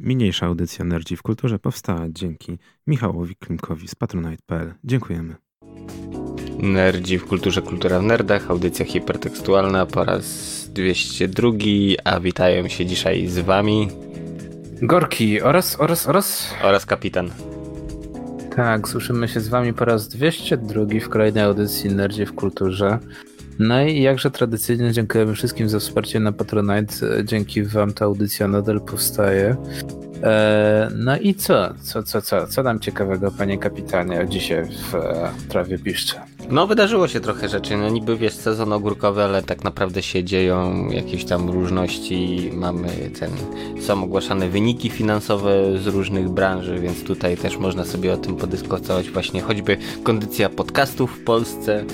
Mniejsza audycja Nerdzi w Kulturze powstała dzięki Michałowi Klimkowi z patronite.pl. Dziękujemy. Nerdzi w Kulturze, Kultura w Nerdach, audycja hipertekstualna po raz 202, a witają się dzisiaj z wami Gorki oraz, oraz, oraz... Oraz kapitan. Tak, słyszymy się z wami po raz 202 w kolejnej audycji Nerdzi w Kulturze. No i jakże tradycyjnie dziękujemy wszystkim za wsparcie na Patronite. Dzięki wam ta audycja nadal powstaje. Eee, no i co? Co, co, co? Co nam ciekawego, panie kapitanie, dzisiaj w e, trawie piszcze? No, wydarzyło się trochę rzeczy. No, niby wiesz, sezon ogórkowy, ale tak naprawdę się dzieją jakieś tam różności. Mamy ten, są ogłaszane wyniki finansowe z różnych branży, więc tutaj też można sobie o tym podyskutować. Właśnie choćby kondycja podcastów w Polsce.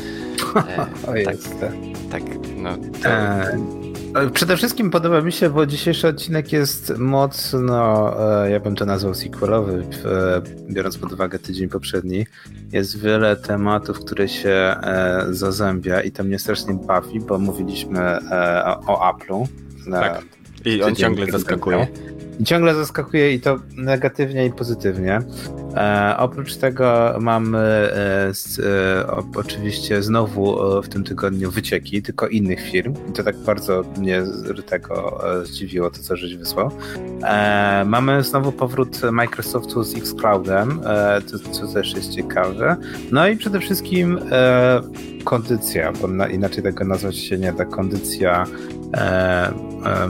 E, o jest. Tak, tak, no. To... E, Przede wszystkim podoba mi się, bo dzisiejszy odcinek jest mocno, e, ja bym to nazwał sequelowy, e, biorąc pod uwagę tydzień poprzedni. Jest wiele tematów, które się e, zazębia i to mnie strasznie bawi, bo mówiliśmy o Apple'u. Tak. I on ciągle zaskakuje. I ciągle zaskakuje i to negatywnie i pozytywnie. E, oprócz tego mamy e, e, oczywiście znowu e, w tym tygodniu wycieki, tylko innych firm. I to tak bardzo mnie tego e, zdziwiło, to co żeś wysłał. E, mamy znowu powrót Microsoftu z Xcloudem, to, co też jest ciekawe. No i przede wszystkim kondycja, bo na, inaczej tego nazwać się nie da, kondycja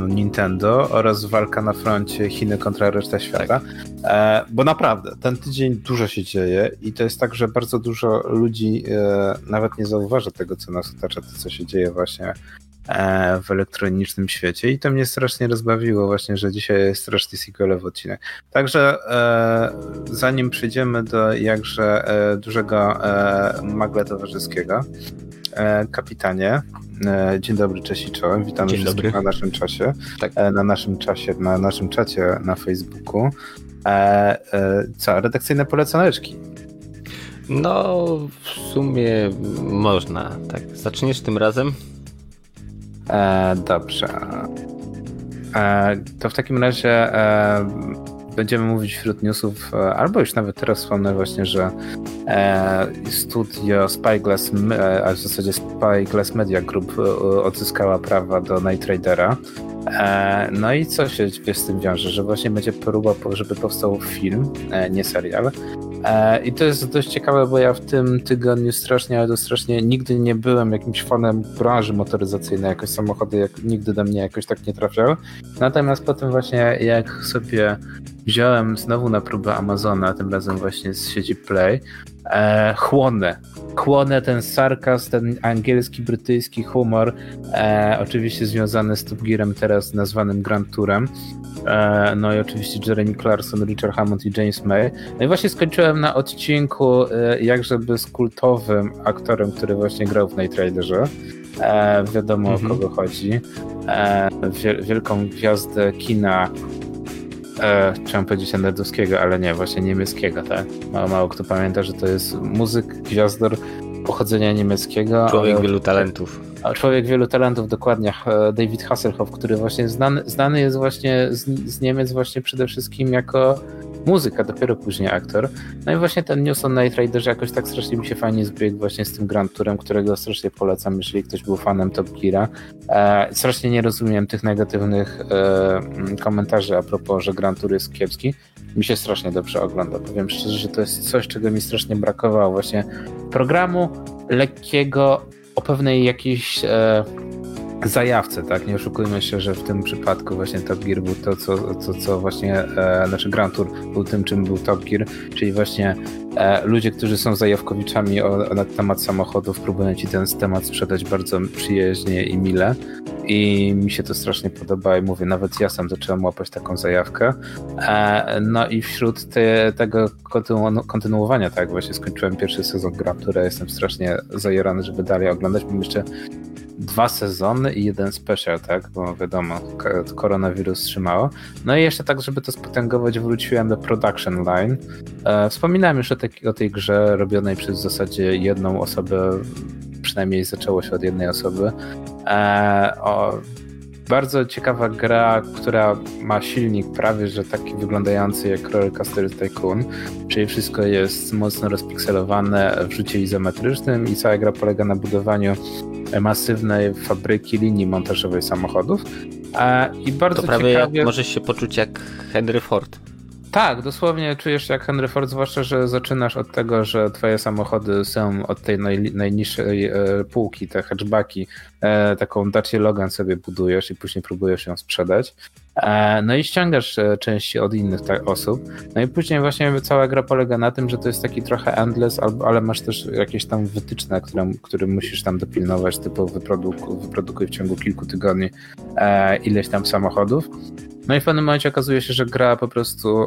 Nintendo oraz walka na froncie Chiny kontra reszta świata. Tak. E, bo naprawdę, ten tydzień dużo się dzieje i to jest tak, że bardzo dużo ludzi e, nawet nie zauważa tego, co nas otacza, to co się dzieje właśnie e, w elektronicznym świecie i to mnie strasznie rozbawiło właśnie, że dzisiaj jest strasznie sequelowy odcinek. Także zanim przejdziemy do jakże dużego magla towarzyskiego, kapitanie, Dzień dobry, cześć i czołem. Witamy Dzień wszystkich dobry. na naszym czasie. Tak. Na naszym czasie, na naszym czacie na Facebooku. E, e, co, redakcyjne polecaneczki? No, w sumie można. Tak, zaczniesz tym razem? E, dobrze. E, to w takim razie e, będziemy mówić wśród newsów, e, albo już nawet teraz wspomnę właśnie, że studio Spyglass, a w zasadzie Spyglass Media Group odzyskała prawa do Night Raidera. E, no i co się z tym wiąże? Że właśnie będzie próba, żeby powstał film, e, nie serial. E, I to jest dość ciekawe, bo ja w tym tygodniu strasznie, ale to strasznie nigdy nie byłem jakimś fanem branży motoryzacyjnej, jakoś samochody jak, nigdy do mnie jakoś tak nie trafiały. Natomiast potem właśnie jak sobie wziąłem znowu na próbę Amazona, tym razem właśnie z sieci Play, e, chłonę. Chłonę ten sarkazm, ten angielski, brytyjski humor, e, oczywiście związany z Top Gearem teraz nazwanym Grand Tourem. E, no i oczywiście Jeremy Clarkson, Richard Hammond i James May. No i właśnie skończyłem na odcinku e, jakżeby z kultowym aktorem, który właśnie grał w Night Raiderze. E, wiadomo -hmm. o mhm. kogo chodzi. E, wielką gwiazdę kina e, chciałem powiedzieć nerdowskiego, ale nie, właśnie niemieckiego, tak? Mało, mało kto pamięta, że to jest muzyk, gwiazdor pochodzenia niemieckiego. Człowiek ale... wielu talentów. Człowiek wielu talentów, dokładnie. E, David Hasselhoff, który właśnie znany, znany jest właśnie z, z Niemiec właśnie przede wszystkim jako muzyka, dopiero później aktor. No i właśnie ten news o Night Riderze jakoś tak strasznie mi się fajnie zbiegł właśnie z tym Grand Tourem, którego strasznie polecam, jeżeli ktoś był fanem Top Geara. E, strasznie nie rozumiem tych negatywnych e, komentarzy a propos, że Grand Tour jest kiepski. Mi się strasznie dobrze ogląda. Powiem szczerze, że to jest coś, czego mi strasznie brakowało. Właśnie programu lekkiego, o pewnej jakiejś e, zajawce, tak? Nie oszukujmy się, że w tym przypadku właśnie Top Gear był to, co, co, co właśnie, e, znaczy Grand Tour był tym, czym był Top Gear, czyli właśnie e, ludzie, którzy są zajawkowiczami o, o, na temat samochodów, próbują ci ten temat sprzedać bardzo przyjaźnie i mile i mi się to strasznie podoba i mówię, nawet ja sam zacząłem łapać taką zajawkę. E, no i wśród te, tego kontynu kontynuowania, tak, właśnie skończyłem pierwszy sezon Grand Tour, jestem strasznie zajerany, żeby dalej oglądać, bo jeszcze dwa sezony i jeden special, tak? Bo wiadomo, koronawirus trzymało. No i jeszcze tak, żeby to spotęgować, wróciłem do Production Line. E, wspominałem już o, o tej grze robionej przez w zasadzie jedną osobę, przynajmniej zaczęło się od jednej osoby. E, o, bardzo ciekawa gra, która ma silnik prawie, że taki wyglądający jak Rollercoaster Tycoon, czyli wszystko jest mocno rozpikselowane w rzucie izometrycznym i cała gra polega na budowaniu masywnej fabryki linii montażowej samochodów. I bardzo to prawie ciekawie... możesz się poczuć jak Henry Ford. Tak, dosłownie czujesz się jak Henry Ford, zwłaszcza, że zaczynasz od tego, że twoje samochody są od tej naj, najniższej e, półki, te hatchbacki, e, taką Dacia Logan sobie budujesz i później próbujesz ją sprzedać. E, no i ściągasz e, części od innych tak, osób. No i później właśnie cała gra polega na tym, że to jest taki trochę endless, ale masz też jakieś tam wytyczne, które, które musisz tam dopilnować, typu wyprodukuj, wyprodukuj w ciągu kilku tygodni e, ileś tam samochodów. No i w pewnym momencie okazuje się, że gra po prostu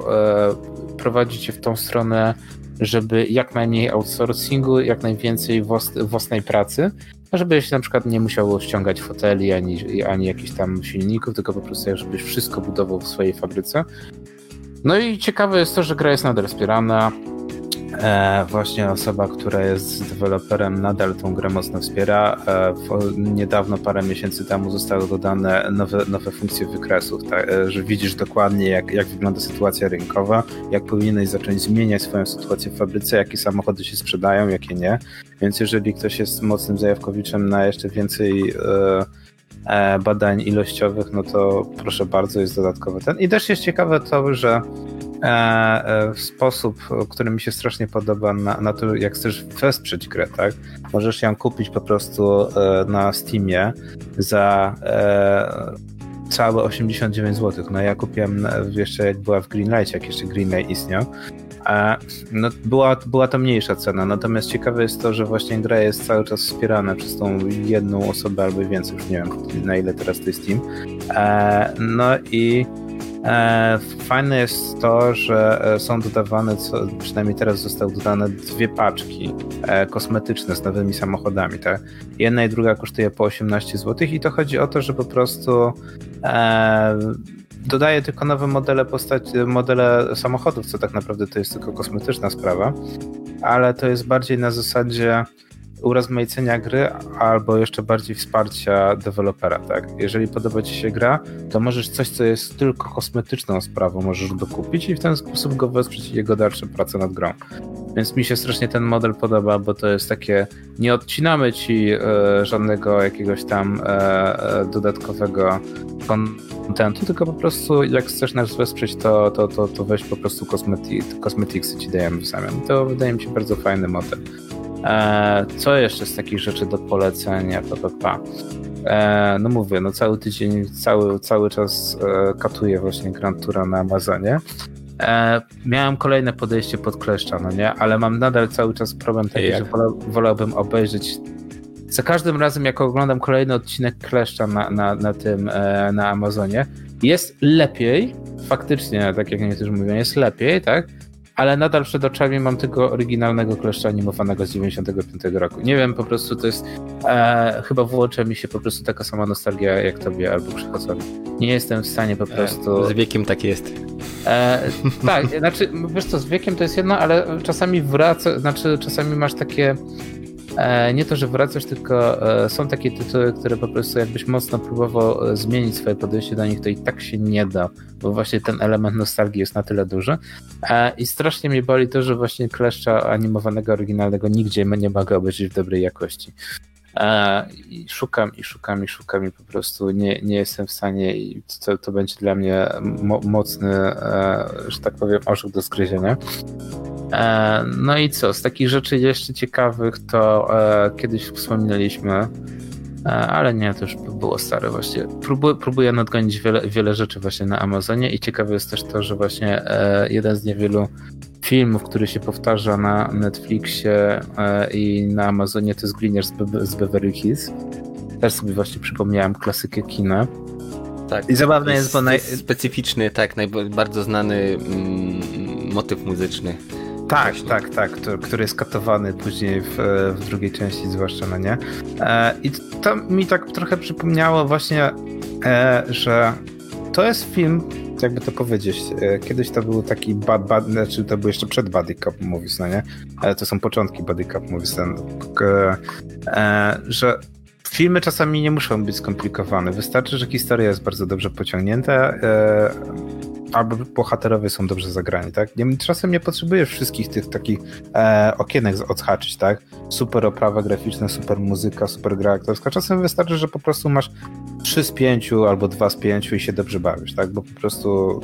prowadzi cię w tą stronę, żeby jak najmniej outsourcingu, jak najwięcej własnej pracy, żebyś na przykład nie musiał ściągać foteli ani, ani jakichś tam silników, tylko po prostu żebyś wszystko budował w swojej fabryce. No i ciekawe jest to, że gra jest nadal wspierana. E, właśnie osoba, która jest deweloperem, nadal tą grę mocno wspiera. E, niedawno, parę miesięcy temu, zostały dodane nowe, nowe funkcje wykresów, tak, e, że widzisz dokładnie, jak, jak wygląda sytuacja rynkowa, jak powinieneś zacząć zmieniać swoją sytuację w fabryce, jakie samochody się sprzedają, jakie nie. Więc jeżeli ktoś jest mocnym zajawkowiczem na jeszcze więcej badań ilościowych, no to proszę bardzo, jest dodatkowy ten. I też jest ciekawe to, że E, e, w sposób, który mi się strasznie podoba na, na to, jak chcesz wesprzeć grę, tak? Możesz ją kupić po prostu e, na Steamie za całe 89 zł. No ja kupiłem jeszcze jak była w Greenlight, jak jeszcze Greenlight istniał. No, była, była to mniejsza cena, natomiast ciekawe jest to, że właśnie gra jest cały czas wspierana przez tą jedną osobę albo więcej, już nie wiem na ile teraz to jest Steam. No i E, fajne jest to, że e, są dodawane, co, przynajmniej teraz zostały dodane dwie paczki e, kosmetyczne z nowymi samochodami. Tak? Jedna i druga kosztuje po 18 zł i to chodzi o to, że po prostu e, dodaje tylko nowe modele postaci, modele samochodów, co tak naprawdę to jest tylko kosmetyczna sprawa, ale to jest bardziej na zasadzie urozmaicenia gry albo jeszcze bardziej wsparcia dewelopera, tak? Jeżeli podoba ci się gra, to możesz coś, co jest tylko kosmetyczną sprawą, możesz dokupić i w ten sposób go wesprzeć jego dalsze prace nad grą. Więc mi się strasznie ten model podoba, bo to jest takie, nie odcinamy ci e, żadnego jakiegoś tam e, e, dodatkowego kontentu, tylko po prostu jak chcesz nas wesprzeć, to, to, to, to weź po prostu kosmetiksy ci dajemy w zamian. To wydaje mi się bardzo fajny model. E, co jeszcze z takich rzeczy do polecenia? Pa, e, no mówię, no cały tydzień, cały, cały czas e, katuję właśnie Grand Tura na Amazonie. miałem kolejne podejście pod kleszcza, no nie? Ale mam nadal cały czas problem taki, że wolałbym obejrzeć za każdym razem, jak oglądam kolejny odcinek kleszcza na, na, na tym, na Amazonie, jest lepiej, faktycznie, tak jak niektórzy mówią, jest lepiej, tak? Ale nadal przed oczami mam tego oryginalnego kleszcza animowanego z 95 roku. Nie wiem, po prostu to jest. E, chyba włącza mi się po prostu taka sama nostalgia jak tobie albo przychodzowi. Nie jestem w stanie po e, prostu. E, z wiekiem tak jest. E, tak, znaczy, wiesz co, z wiekiem to jest jedno, ale czasami wraca, znaczy czasami masz takie nie to, że wracasz, tylko e, są takie tytuły, które po prostu jakbyś mocno próbował e, zmienić swoje podejście do nich, to i tak się nie da, bo właśnie ten element nostalgii jest na tyle duży. I strasznie mnie boli to, że właśnie kleszcza animowanego, oryginalnego nigdzie nie mogę obejrzeć w dobrej jakości. I szukam i szukam i szukam i po prostu nie, nie jestem w stanie i to, to będzie dla mnie mo mocny, że tak powiem, orzech do zgryzienia. E, no i co, z takich rzeczy jeszcze ciekawych to e, kiedyś wspominaliśmy, e, ale nie, to już było stare właśnie. Próbuję, próbuję nadgonić wiele, wiele rzeczy właśnie na Amazonie i ciekawe jest też to, że właśnie jeden z niewielu filmów, który się powtarza na Netflixie i na Amazonie to jest Gliniarz z, Be z Beverly Hills. Też sobie właśnie przypomniałem klasykę kina. Tak. I zabawne jest, jest bo naj... specyficzny, tak, bardzo znany mm, motyw muzyczny. Tak, Właśnie. tak, tak, to, który jest katowany później w, w drugiej części, zwłaszcza, no nie? E, I to mi tak trochę przypomniało właśnie, e, że to jest film, jakby to powiedzieć, e, kiedyś to był taki bad, bad, znaczy to był jeszcze przed Buddy Cop Movies, no nie? E, to są początki Buddy Cop Movies, ten, e, że filmy czasami nie muszą być skomplikowane. Wystarczy, że historia jest bardzo dobrze pociągnięta. Albo bohaterowie są dobrze zagrani, tak? Nie, czasem nie potrzebujesz wszystkich tych takich e, okienek odhaczyć, tak? Super oprawa graficzna, super muzyka, super gra aktorska. Czasem wystarczy, że po prostu masz 3 z 5 albo 2 z 5 i się dobrze bawisz, tak? Bo po prostu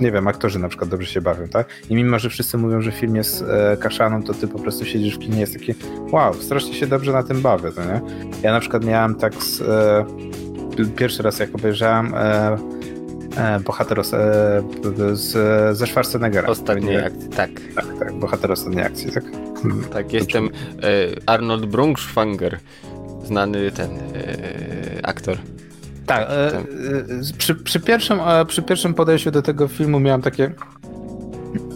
nie wiem, aktorzy na przykład dobrze się bawią, tak? I mimo, że wszyscy mówią, że film jest e, kaszaną, to ty po prostu siedzisz w kinie jest takie wow, strasznie się dobrze na tym bawię, to nie? Ja na przykład miałem tak z, e, pierwszy raz jak obejrzałem e, e, bohateros e, z, ze Schwarzeneggera. Ostatniej akcji, tak. Tak, tak, bohater ostatniej akcji, tak? Tak, jestem e, Arnold Brunschwanger, znany ten e, aktor. Tak, e, przy, przy, pierwszym, przy pierwszym podejściu do tego filmu miałem takie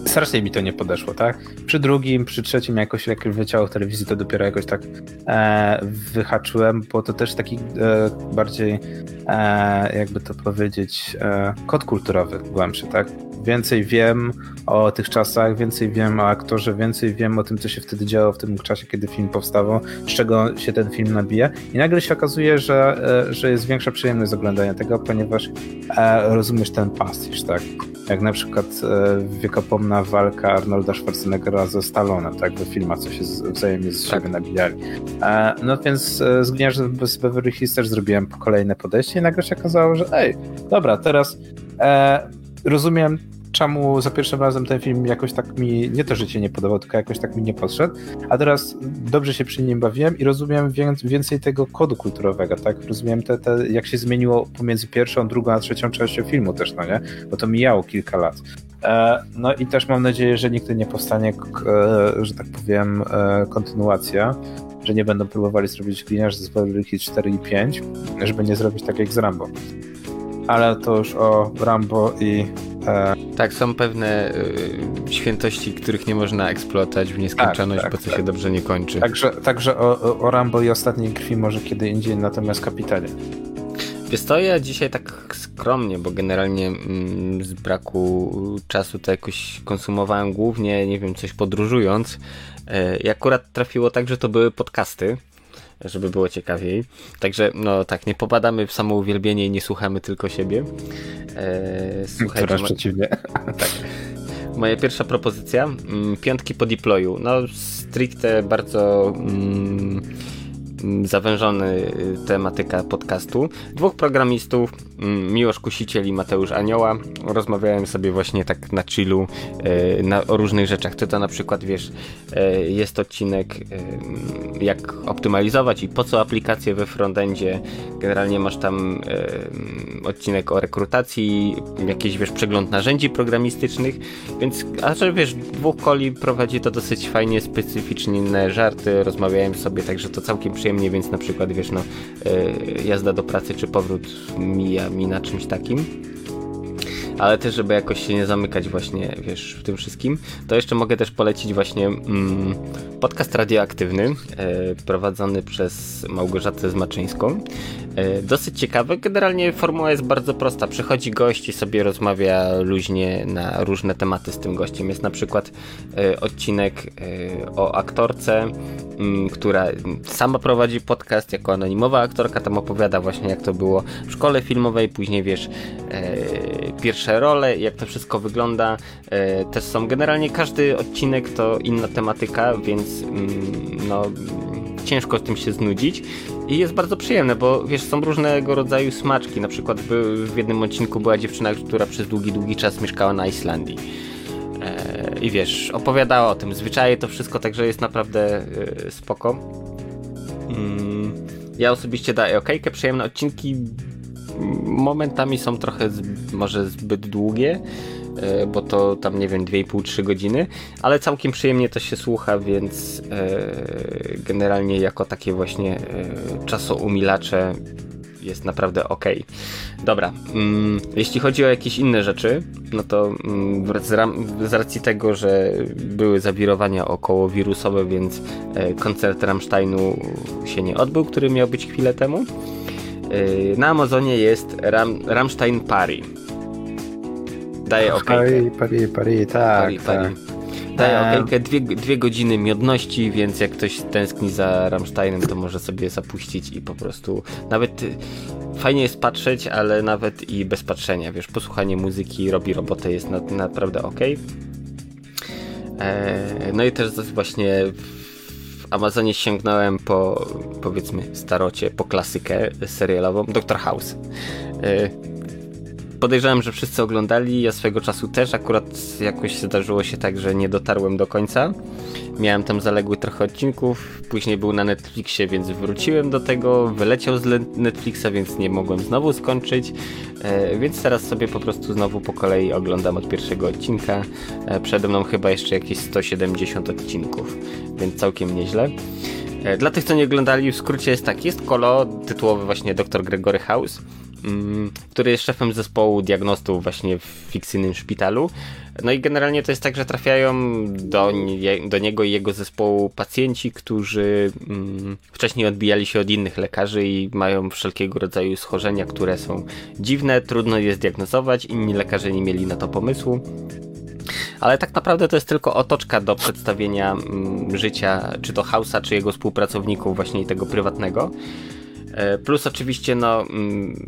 strasznie mi to nie podeszło, tak? Przy drugim, przy trzecim jakoś jak wyciało w telewizji, to dopiero jakoś tak e, wyhaczyłem, bo to też taki e, bardziej, e, jakby to powiedzieć, e, kod kulturowy głębszy, tak? Więcej wiem o tych czasach, więcej wiem o aktorze, więcej wiem o tym, co się wtedy działo w tym czasie, kiedy film powstawał, z czego się ten film nabija. I nagle się okazuje, że, e, że jest większa przyjemność z oglądania tego, ponieważ e, rozumiesz ten pastisz, tak? Jak na przykład e, wiekopomna walka Arnolda Schwarzeneggera ze Stallone, tak, we filmach, co się wzajemnie z siebie tak. nabijali. E, no więc e, z Gniażdżem z Beverly Hills też zrobiłem kolejne podejście i nagle się okazało, że ej, dobra, teraz e, rozumiem czemu za pierwszym razem ten film jakoś tak mi, nie to, że cię nie podobał, tylko jakoś tak mi nie podszedł, a teraz dobrze się przy nim bawiłem i rozumiem więcej tego kodu kulturowego, tak? Rozumiem te, te, jak się zmieniło pomiędzy pierwszą, drugą, a trzecią częścią filmu też, no nie? Bo to mijało kilka lat. E, no i też mam nadzieję, że nigdy nie powstanie, że tak powiem, e, kontynuacja, że nie będą próbowali zrobić gliniarz z Beverly Hills 4 i 5, żeby nie zrobić tak jak z Rambo. Ale to już o Rambo i E, tak, są pewne y, świętości, których nie można eksploatować w nieskończoność, tak, tak, bo to tak. się dobrze nie kończy. Także, także o, o Rambo i ostatniej krwi może kiedy indziej, natomiast Kapitanie. Wiesz co, ja dzisiaj tak skromnie, bo generalnie mm, z braku czasu to jakoś konsumowałem głównie, nie wiem, coś podróżując. E, I akurat trafiło tak, że to były podcasty żeby było ciekawiej. Także, no tak, nie popadamy w samo uwielbienie i nie słuchamy tylko siebie. Eee, słuchajcie, Coraz przeciwnie. tak. Moja pierwsza propozycja, mm, piątki po deployu. No, stricte bardzo Mm, zawężony y, tematyka podcastu. Dwóch programistów, mm, Miłosz Kusiciel i Mateusz Anioła, rozmawiałem sobie właśnie tak na chillu y, na, o różnych rzeczach. To to na przykład, wiesz, y, jest odcinek jak optymalizować i po co aplikacje we frontendzie. Generalnie masz tam odcinek o rekrutacji, jakiś, wiesz, przegląd narzędzi programistycznych, więc, a że wiesz, dwóch koli prowadzi to dosyć fajnie, specyficzne żarty, rozmawiałem sobie, także to całkiem przyjemnie przyjemnie, więc na przykład wiesz, no yy, jazda do pracy czy powrót mija mi na czymś takim. Ale też, żeby jakoś się nie zamykać właśnie, wiesz, w tym wszystkim, to jeszcze mogę też polecić właśnie mm, podcast radioaktywny, yy, prowadzony przez Małgorzatę Zmaczyńską. Yy, dosyć ciekawy. Generalnie formuła jest bardzo prosta. Przychodzi gość i sobie rozmawia luźnie na różne tematy z tym gościem. Jest na przykład yy, odcinek o aktorce, Mm, która sama prowadzi podcast jako anonimowa aktorka, tam opowiada właśnie jak to było w szkole filmowej, później wiesz e, pierwsze role, jak to wszystko wygląda. E, też są. Generalnie każdy odcinek to inna tematyka, więc mm, no ciężko z tym się znudzić. I jest bardzo przyjemne, bo wiesz, są różnego rodzaju smaczki, na przykład w, w jednym odcinku była dziewczyna, która przez długi, długi czas mieszkała na Islandii. I wiesz, opowiadała o tym. Zwyczaje, to wszystko, także jest naprawdę e, spoko. Mm, ja osobiście daję okejkę, przyjemne odcinki momentami są trochę z, może zbyt długie, e, bo to tam nie wiem 2,5-3 godziny, ale całkiem przyjemnie to się słucha, więc e, generalnie jako takie właśnie czasoumilacze jest naprawdę ok. Dobra, mm, jeśli chodzi o jakieś inne rzeczy, no to mm, z, racji tego, że były zawirowania około wirusowe, więc e, koncert Rammsteinu się nie odbył, który miał być chwilę temu. E, na Amazonie jest Ram, Rammstein Pari. Daję ok. Pari, pari, pari, tak. Pari, pari. tak. Daję okejkę, dwie, dwie godziny miodności, więc jak ktoś tęskni za Rammsteinem, to może sobie zapuścić i po prostu nawet y, fajnie jest patrzeć, ale nawet i bez patrzenia, wiesz, posłuchanie muzyki robi robotę, jest na, naprawdę ok. E, no i też właśnie Amazonie sięgnąłem po powiedzmy starocie, po klasykę serialową Doctor House. Podejrzewam, że wszyscy oglądali, ja swego czasu też, akurat jakoś zdarzyło się tak, że nie dotarłem do końca. Miałem tam zaległy trochę odcinków, później był na Netflixie, więc wróciłem do tego, wyleciał z Netflixa, więc nie mogłem znowu skończyć, e, więc teraz sobie po prostu znowu po kolei oglądam od pierwszego odcinka. E, przede mną chyba jeszcze jakieś 170 odcinków, więc całkiem nieźle. E, dla tych, co nie oglądali, w skrócie jest tak, jest kolo tytułowy właśnie Dr. Gregory House, który jest szefem zespołu diagnostów właśnie w fikcyjnym szpitalu. No i generalnie to jest tak, że trafiają do, do niego i jego zespołu pacjenci, którzy mm, wcześniej odbijali się od innych lekarzy i mają wszelkiego rodzaju schorzenia, które są dziwne, trudno je zdiagnozować, inni lekarze nie mieli na to pomysłu. Ale tak naprawdę to jest tylko otoczka do przedstawienia mm, życia, czy to Hausa, czy jego współpracowników, właśnie tego prywatnego. E, plus oczywiście no mm,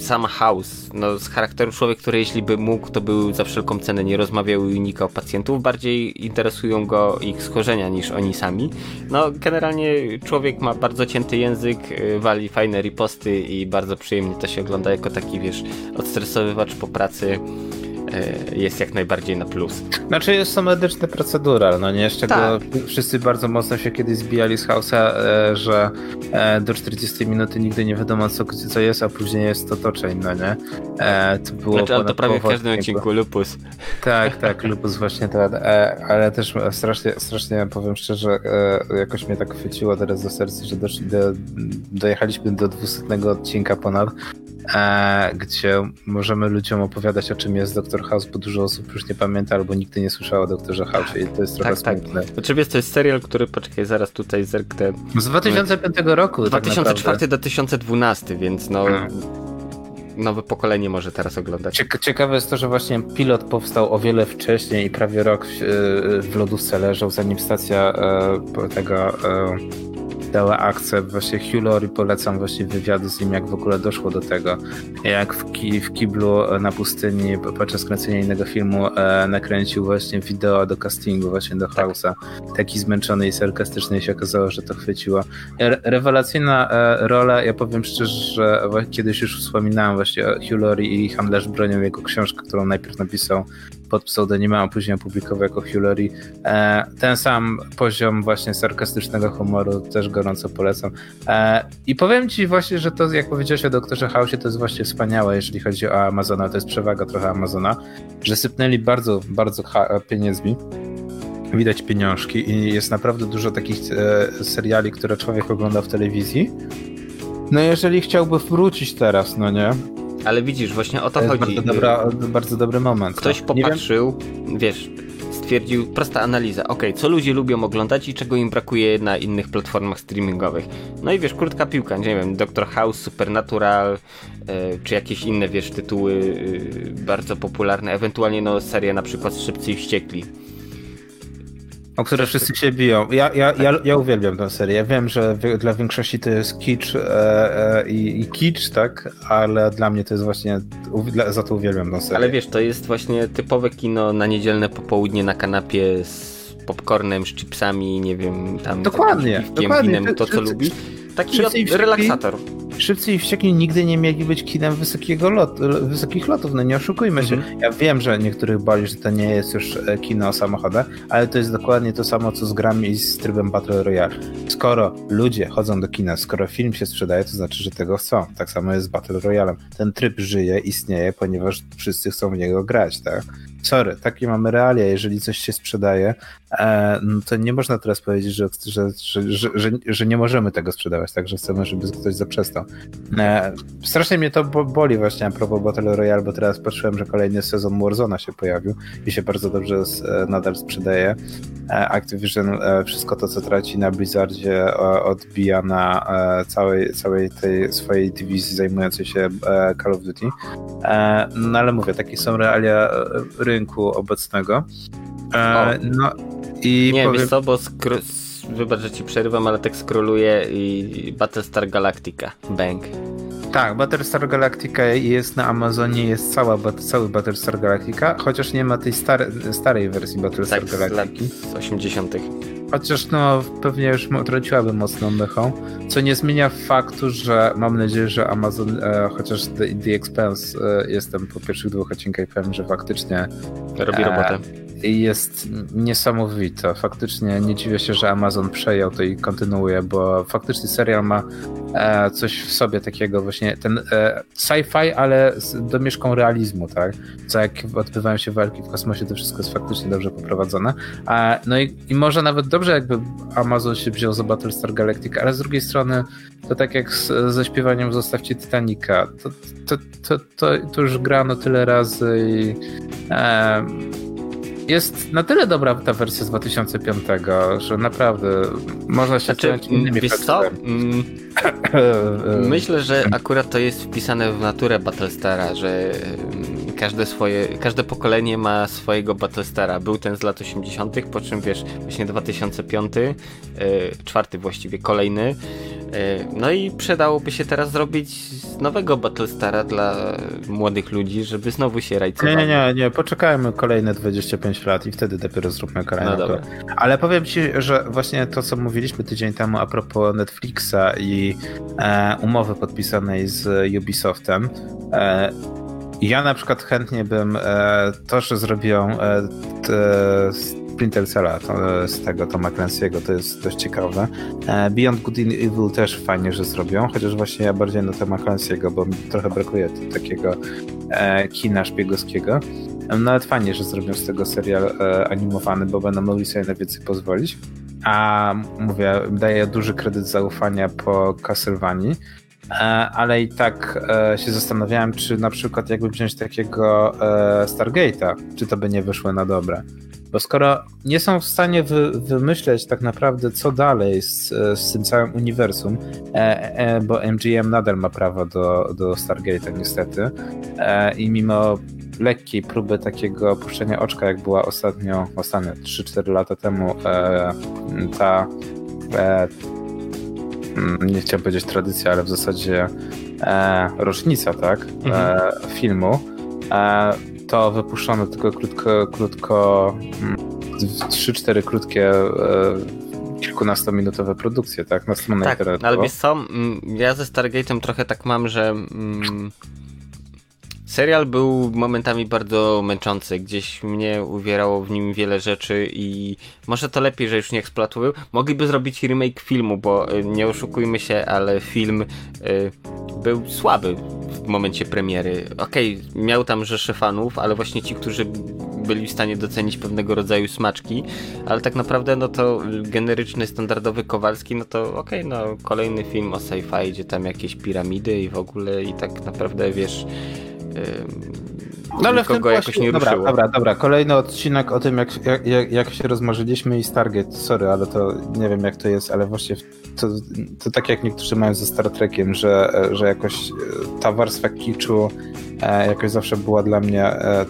sam House, no z charakteru człowiek, który jeśli by mógł, to był za wszelką cenę nie rozmawiał i unikał pacjentów. Bardziej interesują go ich schorzenia niż oni sami. No generalnie człowiek ma bardzo cięty język, y, wali fajne riposty i bardzo przyjemnie to się ogląda jako taki, wiesz, odstresowywacz po pracy E, jest jak najbardziej na plus. Znaczy jest to medyczny procedural, no nie? Z czego tak. wszyscy bardzo mocno się kiedyś zbijali z House'a, e, że e, do 40 minuty nigdy nie wiadomo co, co jest, a później jest to toczeń, no nie? To było znaczy, ale to prawie w każdym odcinku lupus. Tak, tak, lupus właśnie to, ale też strasznie, strasznie powiem szczerze, jakoś mnie tak chwyciło teraz do serca, że do, dojechaliśmy do 200 odcinka ponad e, gdzie możemy ludziom opowiadać o czym jest Doktor House, bo dużo osób już nie pamięta albo nigdy nie słyszało o Doktorze House i to jest trochę tak, smutne. Tak. Oczywiście to jest serial, który, poczekaj, zaraz tutaj zerknę. Z 2005 roku. 2004 tak do 2012, więc no... Hmm nowe pokolenie może teraz oglądać. Ciekawe jest to, że właśnie pilot powstał o wiele wcześniej i prawie rok w, w lodówce leżał, zanim stacja e, tego e, dała akcję. Właśnie Hugh Laurie polecam właśnie wywiadu z nim, jak w ogóle doszło do tego. Jak w, ki w kiblu e, na pustyni podczas kręcenia innego filmu e, nakręcił właśnie wideo do castingu właśnie do tak. House'a. Taki zmęczony i sarkastyczny się okazało, że to chwyciło. Re rewelacyjna e, rola. Ja powiem szczerze, że kiedyś już wspominałem właśnie Hugh Laurie i Handlarz bronią, jego książkę, którą najpierw napisał pod pseudonimem, a później opublikował jako Hugh Laurie. E, ten sam poziom właśnie sarkastycznego humoru też gorąco polecam. E, I powiem ci właśnie, że to, jak powiedziałeś o Doktorze House, to jest właśnie wspaniałe, jeżeli chodzi o Amazona, to jest przewaga trochę Amazona, że sypnęli bardzo, bardzo pieniędzmi widać pieniążki i jest naprawdę dużo takich e, seriali, które człowiek ogląda w telewizji. No jeżeli chciałby wrócić teraz, no nie, ale widzisz, właśnie o to, to chodzi. Bardzo, dobra, bardzo dobry moment. Ktoś no. popatrzył, wiesz, stwierdził, prosta analiza, ok, co ludzie lubią oglądać i czego im brakuje na innych platformach streamingowych. No i wiesz, krótka piłka, nie wiem, Doctor House, Supernatural, e, czy jakieś inne, wiesz, tytuły e, bardzo popularne, ewentualnie no serie na przykład Szybcy i Wściekli o które wszyscy się biją. Ja, ja, ja, ja uwielbiam tę serię. Ja wiem, że dla większości to jest kicz e, e, i, i kicz, tak? Ale dla mnie to jest właśnie, za to uwielbiam tę serię. Ale wiesz, to jest właśnie typowe kino na niedzielne popołudnie na kanapie z popcornem, z chipsami, nie wiem, tam dokładnie, piwkiem, dokładnie. winem, to co lubi. Taki relaksator. Szybcy i Wściekli nigdy nie mieli być kinem wysokiego lot, wysokich lotów, no nie oszukujmy się. Mhm. Ja wiem, że niektórych boli, że to nie jest już e, kino o samochodach, ale to jest dokładnie to samo, co z grami i z trybem Battle Royale. Skoro ludzie chodzą do kina, skoro film się sprzedaje, to znaczy, że tego chcą. Tak samo jest z Battle Royale. Ten tryb żyje, istnieje, ponieważ wszyscy chcą w niego grać, tak? sorry, takie mamy realia, jeżeli coś się sprzedaje, no to nie można teraz powiedzieć, że, że, że, że, że nie możemy tego sprzedawać, także chcemy, żeby ktoś zaprzestał. E, strasznie mnie to boli właśnie a propos Battle Royale, bo teraz patrzyłem, że kolejny sezon Warzona się pojawił i się bardzo dobrze e, nadal sprzedaje. Activision wszystko to, co traci na Blizzardzie odbija na całej, całej tej swojej dywizji zajmującej się Call of Duty. No ale mówię, takie są realia rynku obecnego. E, no i Nie, powiem... wiesz co, bo skro... wybacz, że ci przerywam, ale tak scrolluję i Battlestar Galactica. Bang. Tak, Battlestar Galactica jest na Amazonie, jest cała, cały Battlestar Galactica, chociaż nie ma tej stare, starej wersji Battlestar Tak, z lat Galactiki. z 80. Chociaż no pewnie już traciłaby mocną mychą, co nie zmienia faktu, że mam nadzieję, że Amazon, e, chociaż The, The Expanse e, jestem po pierwszych dwóch odcinkach pewien, że faktycznie Robi E, robotę. Jest niesamowite. Faktycznie nie dziwię się, że Amazon przejął to i kontynuuje, bo faktycznie serial ma e, coś w sobie takiego właśnie, ten e, sci-fi, ale z domieszką realizmu, tak? Co jak odbywają się walki w kosmosie, to wszystko jest faktycznie dobrze poprowadzone. E, no i, i może nawet dobrze jakby Amazon się wziął za Battlestar Galactica, ale z drugiej strony to tak jak z, ze śpiewaniem Zostawcie Titanica, to, to, to, to, już grano tyle razy i jest na tyle dobra ta wersja z 2005, że naprawdę można się Znaczy, innymi wiesz. Mm, Myślę, że akurat to jest wpisane w naturę Battlestara, że każde swoje, każde pokolenie ma swojego Battlestara. Był ten z lat 80., po czym wiesz, właśnie 2005, yy, czwarty właściwie, kolejny. Yy, no i przydałoby się teraz zrobić nowego Battlestara dla młodych ludzi, żeby znowu się Nie, rajcowali. nie, nie, nie, poczekajmy kolejne 25 lat i wtedy dopiero zróbmy No kolejną. dobra. Ale powiem ci, że właśnie to, co mówiliśmy tydzień temu a propos Netflixa i e, umowy podpisanej z Ubisoftem, e, ja na przykład chętnie bym e, to, że zrobią e, te, Splinter Cella e, z tego Toma Clancy'ego, to jest dość ciekawe. Beyond Good and Evil też fajnie, że zrobią, chociaż właśnie ja bardziej na Toma Clancy'ego, bo mi trochę brakuje takiego kina szpiegowskiego. Nawet fajnie, że zrobią z tego serial animowany, bo będą mogli sobie na więcej pozwolić. A mówię, daję duży kredyt zaufania po Castlevanii, ale i tak e, się zastanawiałem, czy na przykład jakby wziąć takiego e, Stargate'a, czy to by nie wyszło na dobre. Bo skoro nie są w stanie wy, wymyśleć tak naprawdę, co dalej z, z tym całym uniwersum, e, e, bo MGM nadal ma prawo do, do Stargate'a niestety, e, i mimo lekkiej próby takiego puszczenia oczka, jak była ostatnio, ostatnio 3-4 lata temu, e, ta e, nie chciałem powiedzieć tradycja, ale w zasadzie e, rocznica, tak, e, filmu, e, to wypuszczono tylko krótko, krótko mm, 3-4 krótkie e, kilkunastominutowe produkcje, tak, na stronę Tak, internetową. ale wiesz co, mm, ja ze Stargate'em trochę tak mam, że mm, serial był momentami bardzo męczący, gdzieś mnie uwierało w nim wiele rzeczy i może to lepiej, że już nie eksploatują. Mogliby zrobić remake filmu, bo y, nie oszukujmy się, ale film y, był słaby w momencie premiery. Okej, miał tam rzesze fanów, ale właśnie ci, którzy byli w stanie docenić pewnego rodzaju smaczki, ale tak naprawdę no to generyczny, standardowy Kowalski, no to okej, no kolejny film o sci-fi, gdzie tam jakieś piramidy i w ogóle i tak naprawdę wiesz no ale w tym jakoś nie dobra, ruszyło. Dobra, dobra, kolejny odcinek o tym, jak, jak- jak, się rozmarzyliśmy i Stargate, sorry, ale to nie wiem jak to jest, ale właśnie to, to tak jak niektórzy mają ze Star Trekiem, że, że jakoś e, ta warstwa kiczu e, jakoś zawsze była dla mnie e,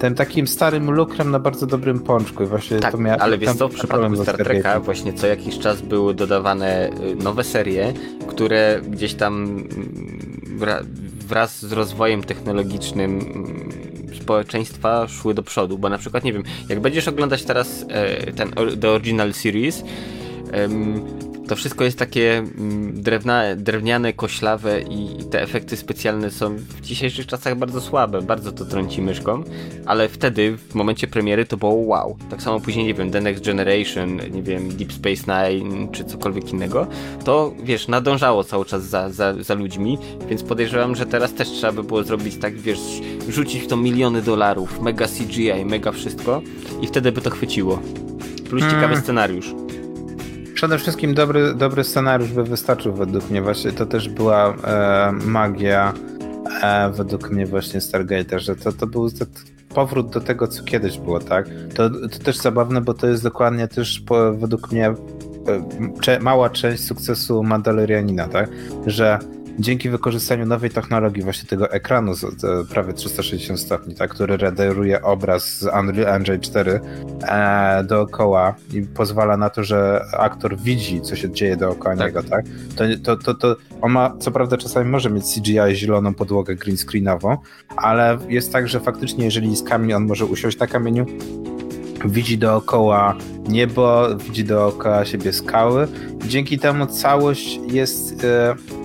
tym takim starym lukrem na bardzo dobrym pączku. I właśnie Tak, to miałem ale wiesz co, w przypadku Star Treka właśnie co jakiś czas były dodawane y, nowe serie, które gdzieś tam mm, wraz z rozwojem technologicznym mm, społeczeństwa szły do przodu, bo na przykład, nie wiem, jak będziesz oglądać teraz e, ten The Original Series, to wszystko jest takie mm, drewna, drewniane, koślawe i te efekty specjalne są w dzisiejszych czasach bardzo słabe, bardzo to trąci myszką, ale wtedy, w momencie premiery to było wow. Tak samo później, nie wiem, The Next Generation, nie wiem, Deep Space Nine czy cokolwiek innego, to wiesz, nadążało cały czas za, za, za ludźmi, więc podejrzewam, że teraz też trzeba by było zrobić tak, wiesz, rzucić w to miliony dolarów, mega CGI, mega wszystko i wtedy by to chwyciło. Plus Mm. ciekawy scenariusz. Przede wszystkim dobry, dobry scenariusz by wystarczył według mnie. Właśnie to też była e, magia e, według mnie właśnie Stargate'a, że to, to był to, powrót do tego, co kiedyś było, tak? To, to też zabawne, bo to jest dokładnie też po, według mnie e, mała część sukcesu Mandalorianina, tak? Że dzięki wykorzystaniu nowej technologii, właśnie tego ekranu z, z prawie 360 stopni, tak, który renderuje obraz z Unreal Engine 4 e, dookoła i pozwala na to, że aktor widzi, co się dzieje dookoła tak. niego, tak? To, to, to, to on ma, co prawda czasami może mieć CGI zieloną podłogę green screenową, ale jest tak, że faktycznie jeżeli jest kamień, on może usiąść na kamieniu, widzi dookoła niebo, widzi dookoła siebie skały. Dzięki temu całość jest. E,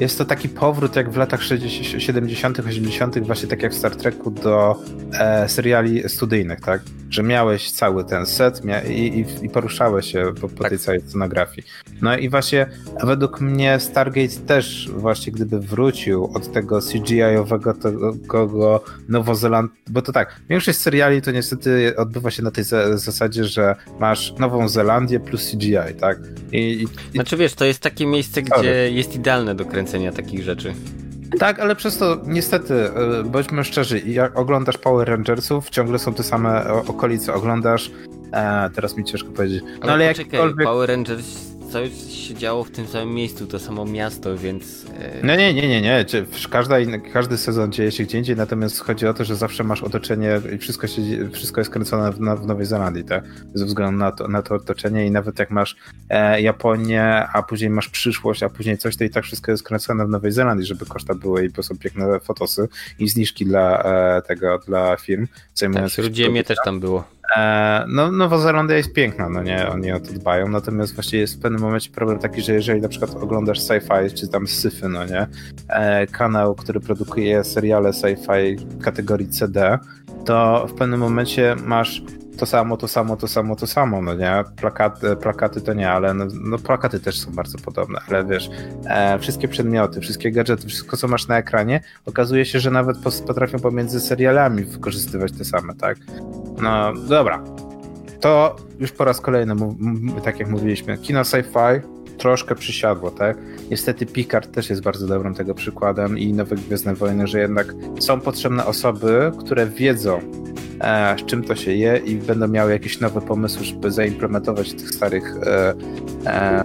jest to taki powrót jak w latach 60, 70., 80., właśnie tak jak w Star Treku do e, seriali studyjnych, tak? Że miałeś cały ten set i, i, i, poruszałeś się po, po tak. tej całej scenografii. No i właśnie według mnie Stargate też właśnie gdyby wrócił od tego CGI-owego tego Nowozeland, bo to tak, większość seriali to niestety odbywa się na tej zasadzie, że masz Nową Zelandię plus CGI, tak? I, i, znaczy wiesz, to jest takie miejsce, gdzie jest idealne do kręcenia takich rzeczy. Tak, ale przez to niestety, e, bądźmy szczerzy, jak oglądasz Power Rangersów, ciągle są te same okolice, oglądasz, e, teraz mi ciężko powiedzieć. No ale, ale poczekaj, jakkolwiek... Power Rangers cały się działo w tym samym miejscu, to samo miasto, więc... No nie, nie, nie, nie. Każda, każdy sezon dzieje się gdzie indziej, natomiast chodzi o to, że zawsze masz otoczenie i wszystko, się, wszystko jest kręcone w, w Nowej Zelandii, tak? Ze względu na to, na to otoczenie i nawet jak masz e, Japonię, a później masz przyszłość, a później coś, to i tak wszystko jest kręcone w Nowej Zelandii, żeby koszta były i są piękne fotosy i zniżki dla e, tego, dla firm tak. Śródziemie też tam było. E, no, Nowa Zelandia jest piękna, no nie, oni o to dbają, natomiast właśnie jest w pewnym momencie problem taki, że jeżeli na przykład oglądasz sci-fi, czy tam syfy, no nie, e, kanał, który produkuje seriale sci-fi kategorii CD, to w pewnym momencie masz to samo, to samo, to samo, to samo, no nie? Plakaty, plakaty to nie, ale no, no plakaty też są bardzo podobne, ale wiesz, e, wszystkie przedmioty, wszystkie gadżety, wszystko co masz na ekranie, okazuje się, że nawet potrafią pomiędzy serialami wykorzystywać te same, tak? No dobra. To już po raz kolejny, tak jak mówiliśmy, kino sci-fi troszkę przysiadło, tak? Niestety Picard też jest bardzo dobrym tego przykładem i nowe Gwiezdne Wojny, że jednak są potrzebne osoby, które wiedzą, e, z czym to się je i będą miały jakieś nowe pomysły, żeby zaimplementować tych starych e, e,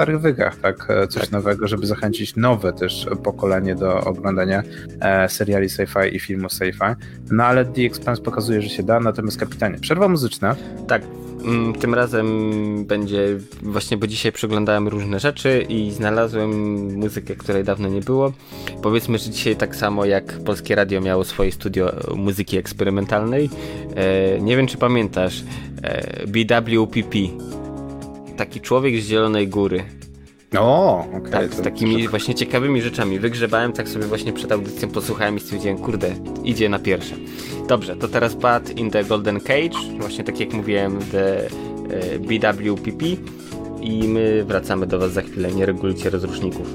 starych wygach, tak? E, coś tak. nowego, żeby zachęcić nowe też pokolenie do oglądania e, seriali sci-fi i filmów sci-fi. No ale The Expanse pokazuje, że się da, natomiast kapitanie, przerwa muzyczna. Tak, mm, tym razem będzie właśnie, bo dzisiaj przeglądałem różne rzeczy i znalazłem muzykę, której dawno nie było. Powiedzmy, że dzisiaj tak samo jak Polskie Radio miało swoje studio muzyki eksperymentalnej. E, nie wiem, czy pamiętasz BWPP taki człowiek z Zielonej Góry. O, okej. Okay, tak, z takimi właśnie ciekawymi rzeczami. Wygrzebałem, tak sobie właśnie przed audycją posłuchałem i stwierdziłem, kurde, idzie na pierwsze. Dobrze, to teraz Bad in the Golden Cage, właśnie tak jak mówiłem, The e, BWPP i my wracamy do Was za chwilę, nie regulujcie rozruszników.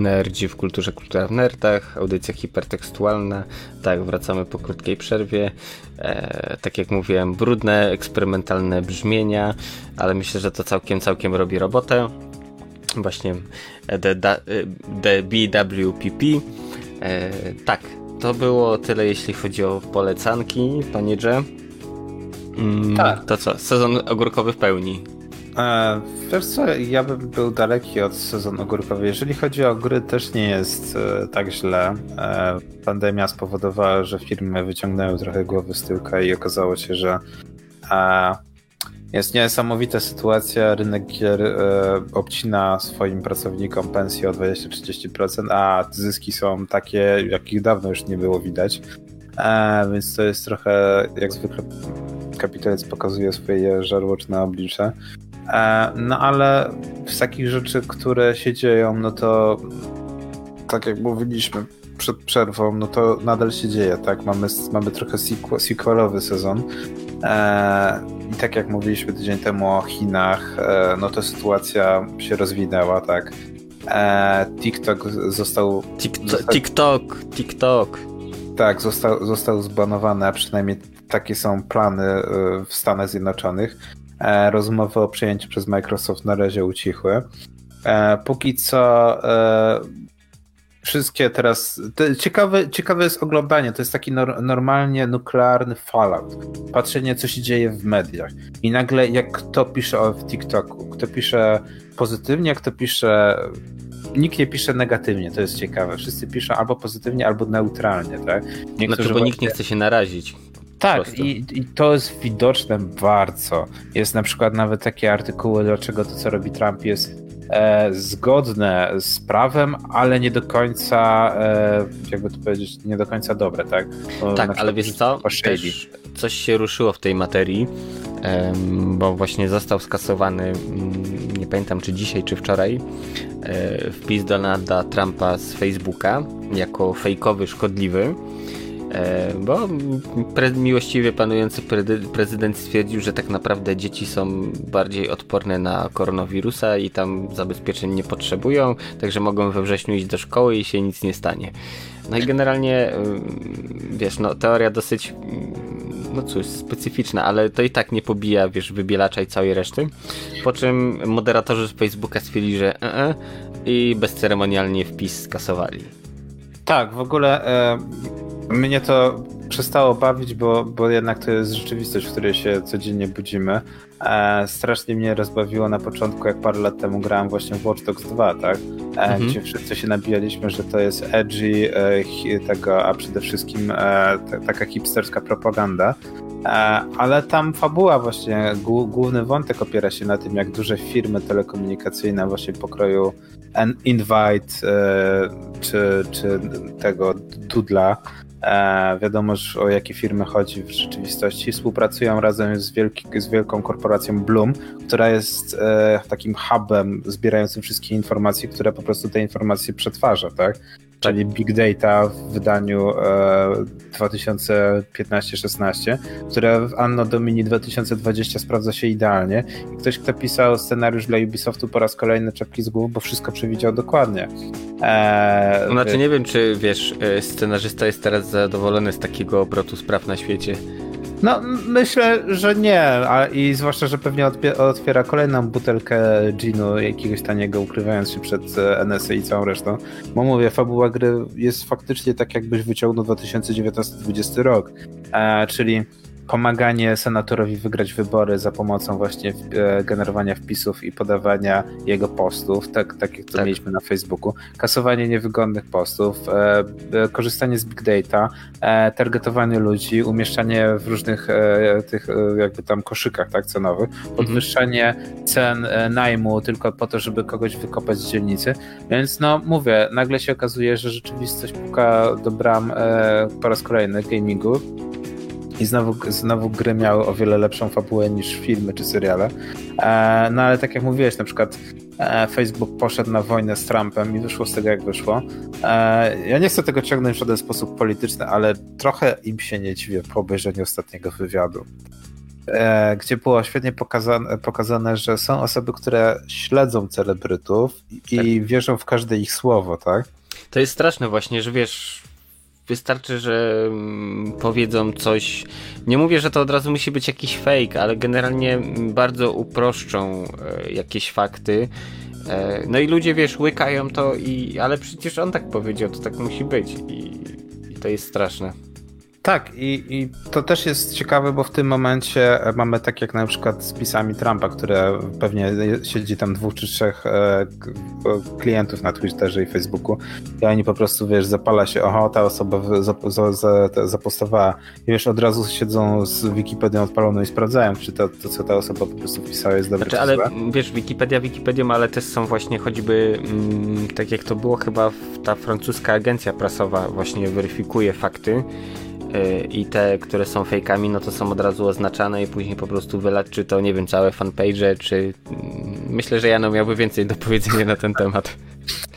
Nerdzi w kulturze, kultura w nerdach, audycja hipertekstualna. Tak, wracamy po krótkiej przerwie. E, tak jak mówiłem, brudne, eksperymentalne brzmienia, ale myślę, że to całkiem, całkiem robi robotę. Właśnie the, the BWPP. E, tak, to było tyle, jeśli chodzi o polecanki, panie Dże. Mm, tak. To co, sezon ogórkowy w pełni. E, wiesz co, ja bym był daleki od sezonu ogórkowy. Jeżeli chodzi o gry, też nie jest e, tak źle. E, pandemia spowodowała, że firmy wyciągnęły trochę głowy z tyłka i okazało się, że e, jest niesamowita sytuacja. Rynek gier obcina swoim pracownikom pensję o 20-30%, a zyski są takie, jakich dawno już nie było widać. Więc to jest trochę, jak zwykle, kapitalizm pokazuje swoje żarłoczne oblicze. E, no ale z takich rzeczy, które się dzieją, no to tak jak mówiliśmy przed przerwą, no to nadal się dzieje, tak? Mamy, mamy trochę sequel, sequelowy sezon. E, I tak jak mówiliśmy tydzień temu o Chinach, e, no to sytuacja się rozwinęła, tak? TikTok został. TikTok, TikTok, TikTok. Tak, został, został zbanowany, a przynajmniej takie są plany w Stanach Zjednoczonych. E, rozmowy o przejęciu przez Microsoft na razie ucichły. E, póki co e, wszystkie teraz. Ciekawe, ciekawe jest oglądanie. To jest taki normalnie nuklearny fallout. Patrzenie, co się dzieje w mediach. I nagle, jak kto pisze o w TikToku, kto pisze pozytywnie, kto pisze. Nikt nie pisze negatywnie, to jest ciekawe. Wszyscy piszą albo pozytywnie, albo neutralnie, tak? Niektórzy znaczy, bo właśnie... nikt nie chce się narazić. Tak, i, i, to jest widoczne bardzo. Jest na przykład nawet takie artykuły, dlaczego to, co robi Trump, jest e, zgodne z prawem, ale nie do końca, e, jakby to powiedzieć, nie do końca dobre, tak? Bo tak, ale wiesz co? Też coś się ruszyło w tej materii, bo właśnie został skasowany, mm, nie pamiętam czy dzisiaj, czy wczoraj, e, wpis Donalda Trumpa z Facebooka jako fejkowy, szkodliwy bo pre miłościwie panujący pre prezydent stwierdził, że tak naprawdę dzieci są bardziej odporne na koronawirusa i tam zabezpieczeń nie potrzebują, także mogą we wrześniu iść do szkoły i się nic nie stanie. No i generalnie, wiesz, no teoria dosyć, no cóż, specyficzna, ale to i tak nie pobija, wiesz, wybielacza i całej reszty. Po czym moderatorzy z Facebooka stwierdzili, że e -e, i bezceremonialnie wpis skasowali. Tak, w ogóle e, mnie to przestało bawić, bo, bo jednak to jest rzeczywistość, w której się codziennie budzimy. E, strasznie mnie rozbawiło na początku, jak parę lat temu grałem właśnie w Watch Dogs 2, tak? E, mhm. Gdzie wszyscy się nabijaliśmy, że to jest edgy e, tego, a przede wszystkim e, taka hipsterska propaganda. E, ale tam fabuła właśnie, główny wątek opiera się na tym, jak duże firmy telekomunikacyjne właśnie pokroju Invite e, czy, czy tego Dudla E, wiadomo, o jakie firmy chodzi w rzeczywistości. Współpracują razem z, wielki, z wielką korporacją Bloom, która jest e, takim hubem zbierającym wszystkie informacje, które po prostu te informacje przetwarza, tak? Czyli Big Data w wydaniu e, 2015-16, które w Anno Domini 2020 sprawdza się idealnie. I ktoś, kto pisał scenariusz dla Ubisoftu po raz kolejny czapki z głów, bo wszystko przewidział dokładnie. E, znaczy nie wiem, czy wiesz, e, scenarzysta jest teraz zadowolony z takiego obrotu spraw na świecie. No, myślę, że nie, a i zwłaszcza, że pewnie otwiera kolejną butelkę ginu jakiegoś taniego, ukrywając się przed e, NSA i całą resztą. Bo mówię, fabuła gry jest faktycznie tak, jakbyś wyciągnął 2019-2020 rok, e, czyli pomaganie senatorowi wygrać wybory za pomocą właśnie e, generowania wpisów i podawania jego postów, tak, tak jak to tak. mieliśmy na Facebooku, kasowanie niewygodnych postów, e, e, korzystanie z big data, targetowanie ludzi, umieszczanie w różnych tych jakby tam koszykach tak, cenowych, mhm. podwyższanie cen najmu tylko po to, żeby kogoś wykopać z dzielnicy, więc no mówię, nagle się okazuje, że rzeczywistość puka do bram po raz kolejny gamingu i znowu, znowu gry miały o wiele lepszą fabułę niż filmy czy seriale. E, no ale tak jak mówiłeś, na przykład e, Facebook poszedł na wojnę z Trumpem i wyszło z tego jak wyszło. E, ja nie chcę tego ciągnąć w żaden sposób polityczny, ale trochę im się nie dziwię po obejrzeniu ostatniego wywiadu. gdzie było świetnie pokazane, pokazane, że są osoby, które śledzą celebrytów i tak. wierzą w każde ich słowo, tak? To jest straszne właśnie, że wiesz, wystarczy, że mm, powiedzą coś. Nie mówię, że to od razu musi być jakiś fake, ale generalnie bardzo uproszczą e, jakieś fakty. E, no i ludzie, wiesz, łykają to i... Ale przecież on tak powiedział, to tak musi być i, i to jest straszne. Tak, i, i to też jest ciekawe, bo w tym momencie mamy tak jak na przykład z pisami Trumpa, które pewnie siedzi tam dwóch czy trzech e, klientów na Twitterze i Facebooku i oni po prostu, wiesz, zapala się, oho, ta osoba zapostowała. I wiesz, od razu siedzą z Wikipedią odpaloną i sprawdzają, czy to, to co ta osoba po prostu pisała jest dobre znaczy, ale wiesz, Wikipedia Wikipedią, ale też są właśnie choćby, mm, tak jak to było chyba ta francuska agencja prasowa właśnie weryfikuje fakty i te, które są fejkami, no to są od razu oznaczane i później po prostu wylać, czy to, nie wiem, całe fanpage, czy... Mm, myślę, że Jano miałby więcej do powiedzenia na ten temat.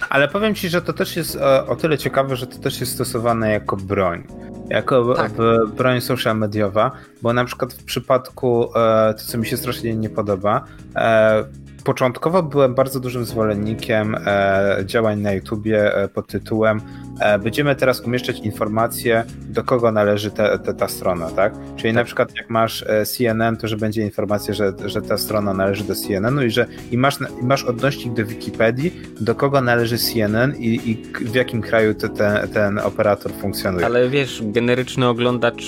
Ale powiem ci, że to też jest o, o tyle ciekawe, że to też jest stosowane jako broń. Jako tak. broń social mediowa, bo na przykład w przypadku, e, to co mi się strasznie nie podoba, e, początkowo byłem bardzo dużym zwolennikiem e, działań na YouTubie e, pod tytułem e, będziemy teraz umieszczać informacje, do kogo należy te, te, ta strona, tak? Czyli tak. na przykład jak masz e, CNN, to że będzie informacja, że, że ta strona należy do CNN-u i że i masz, i masz odnośnik do Wikipedii, do kogo należy CNN i, i w jakim kraju te, te, ten operator funkcjonuje. Ale wiesz, generyczny oglądacz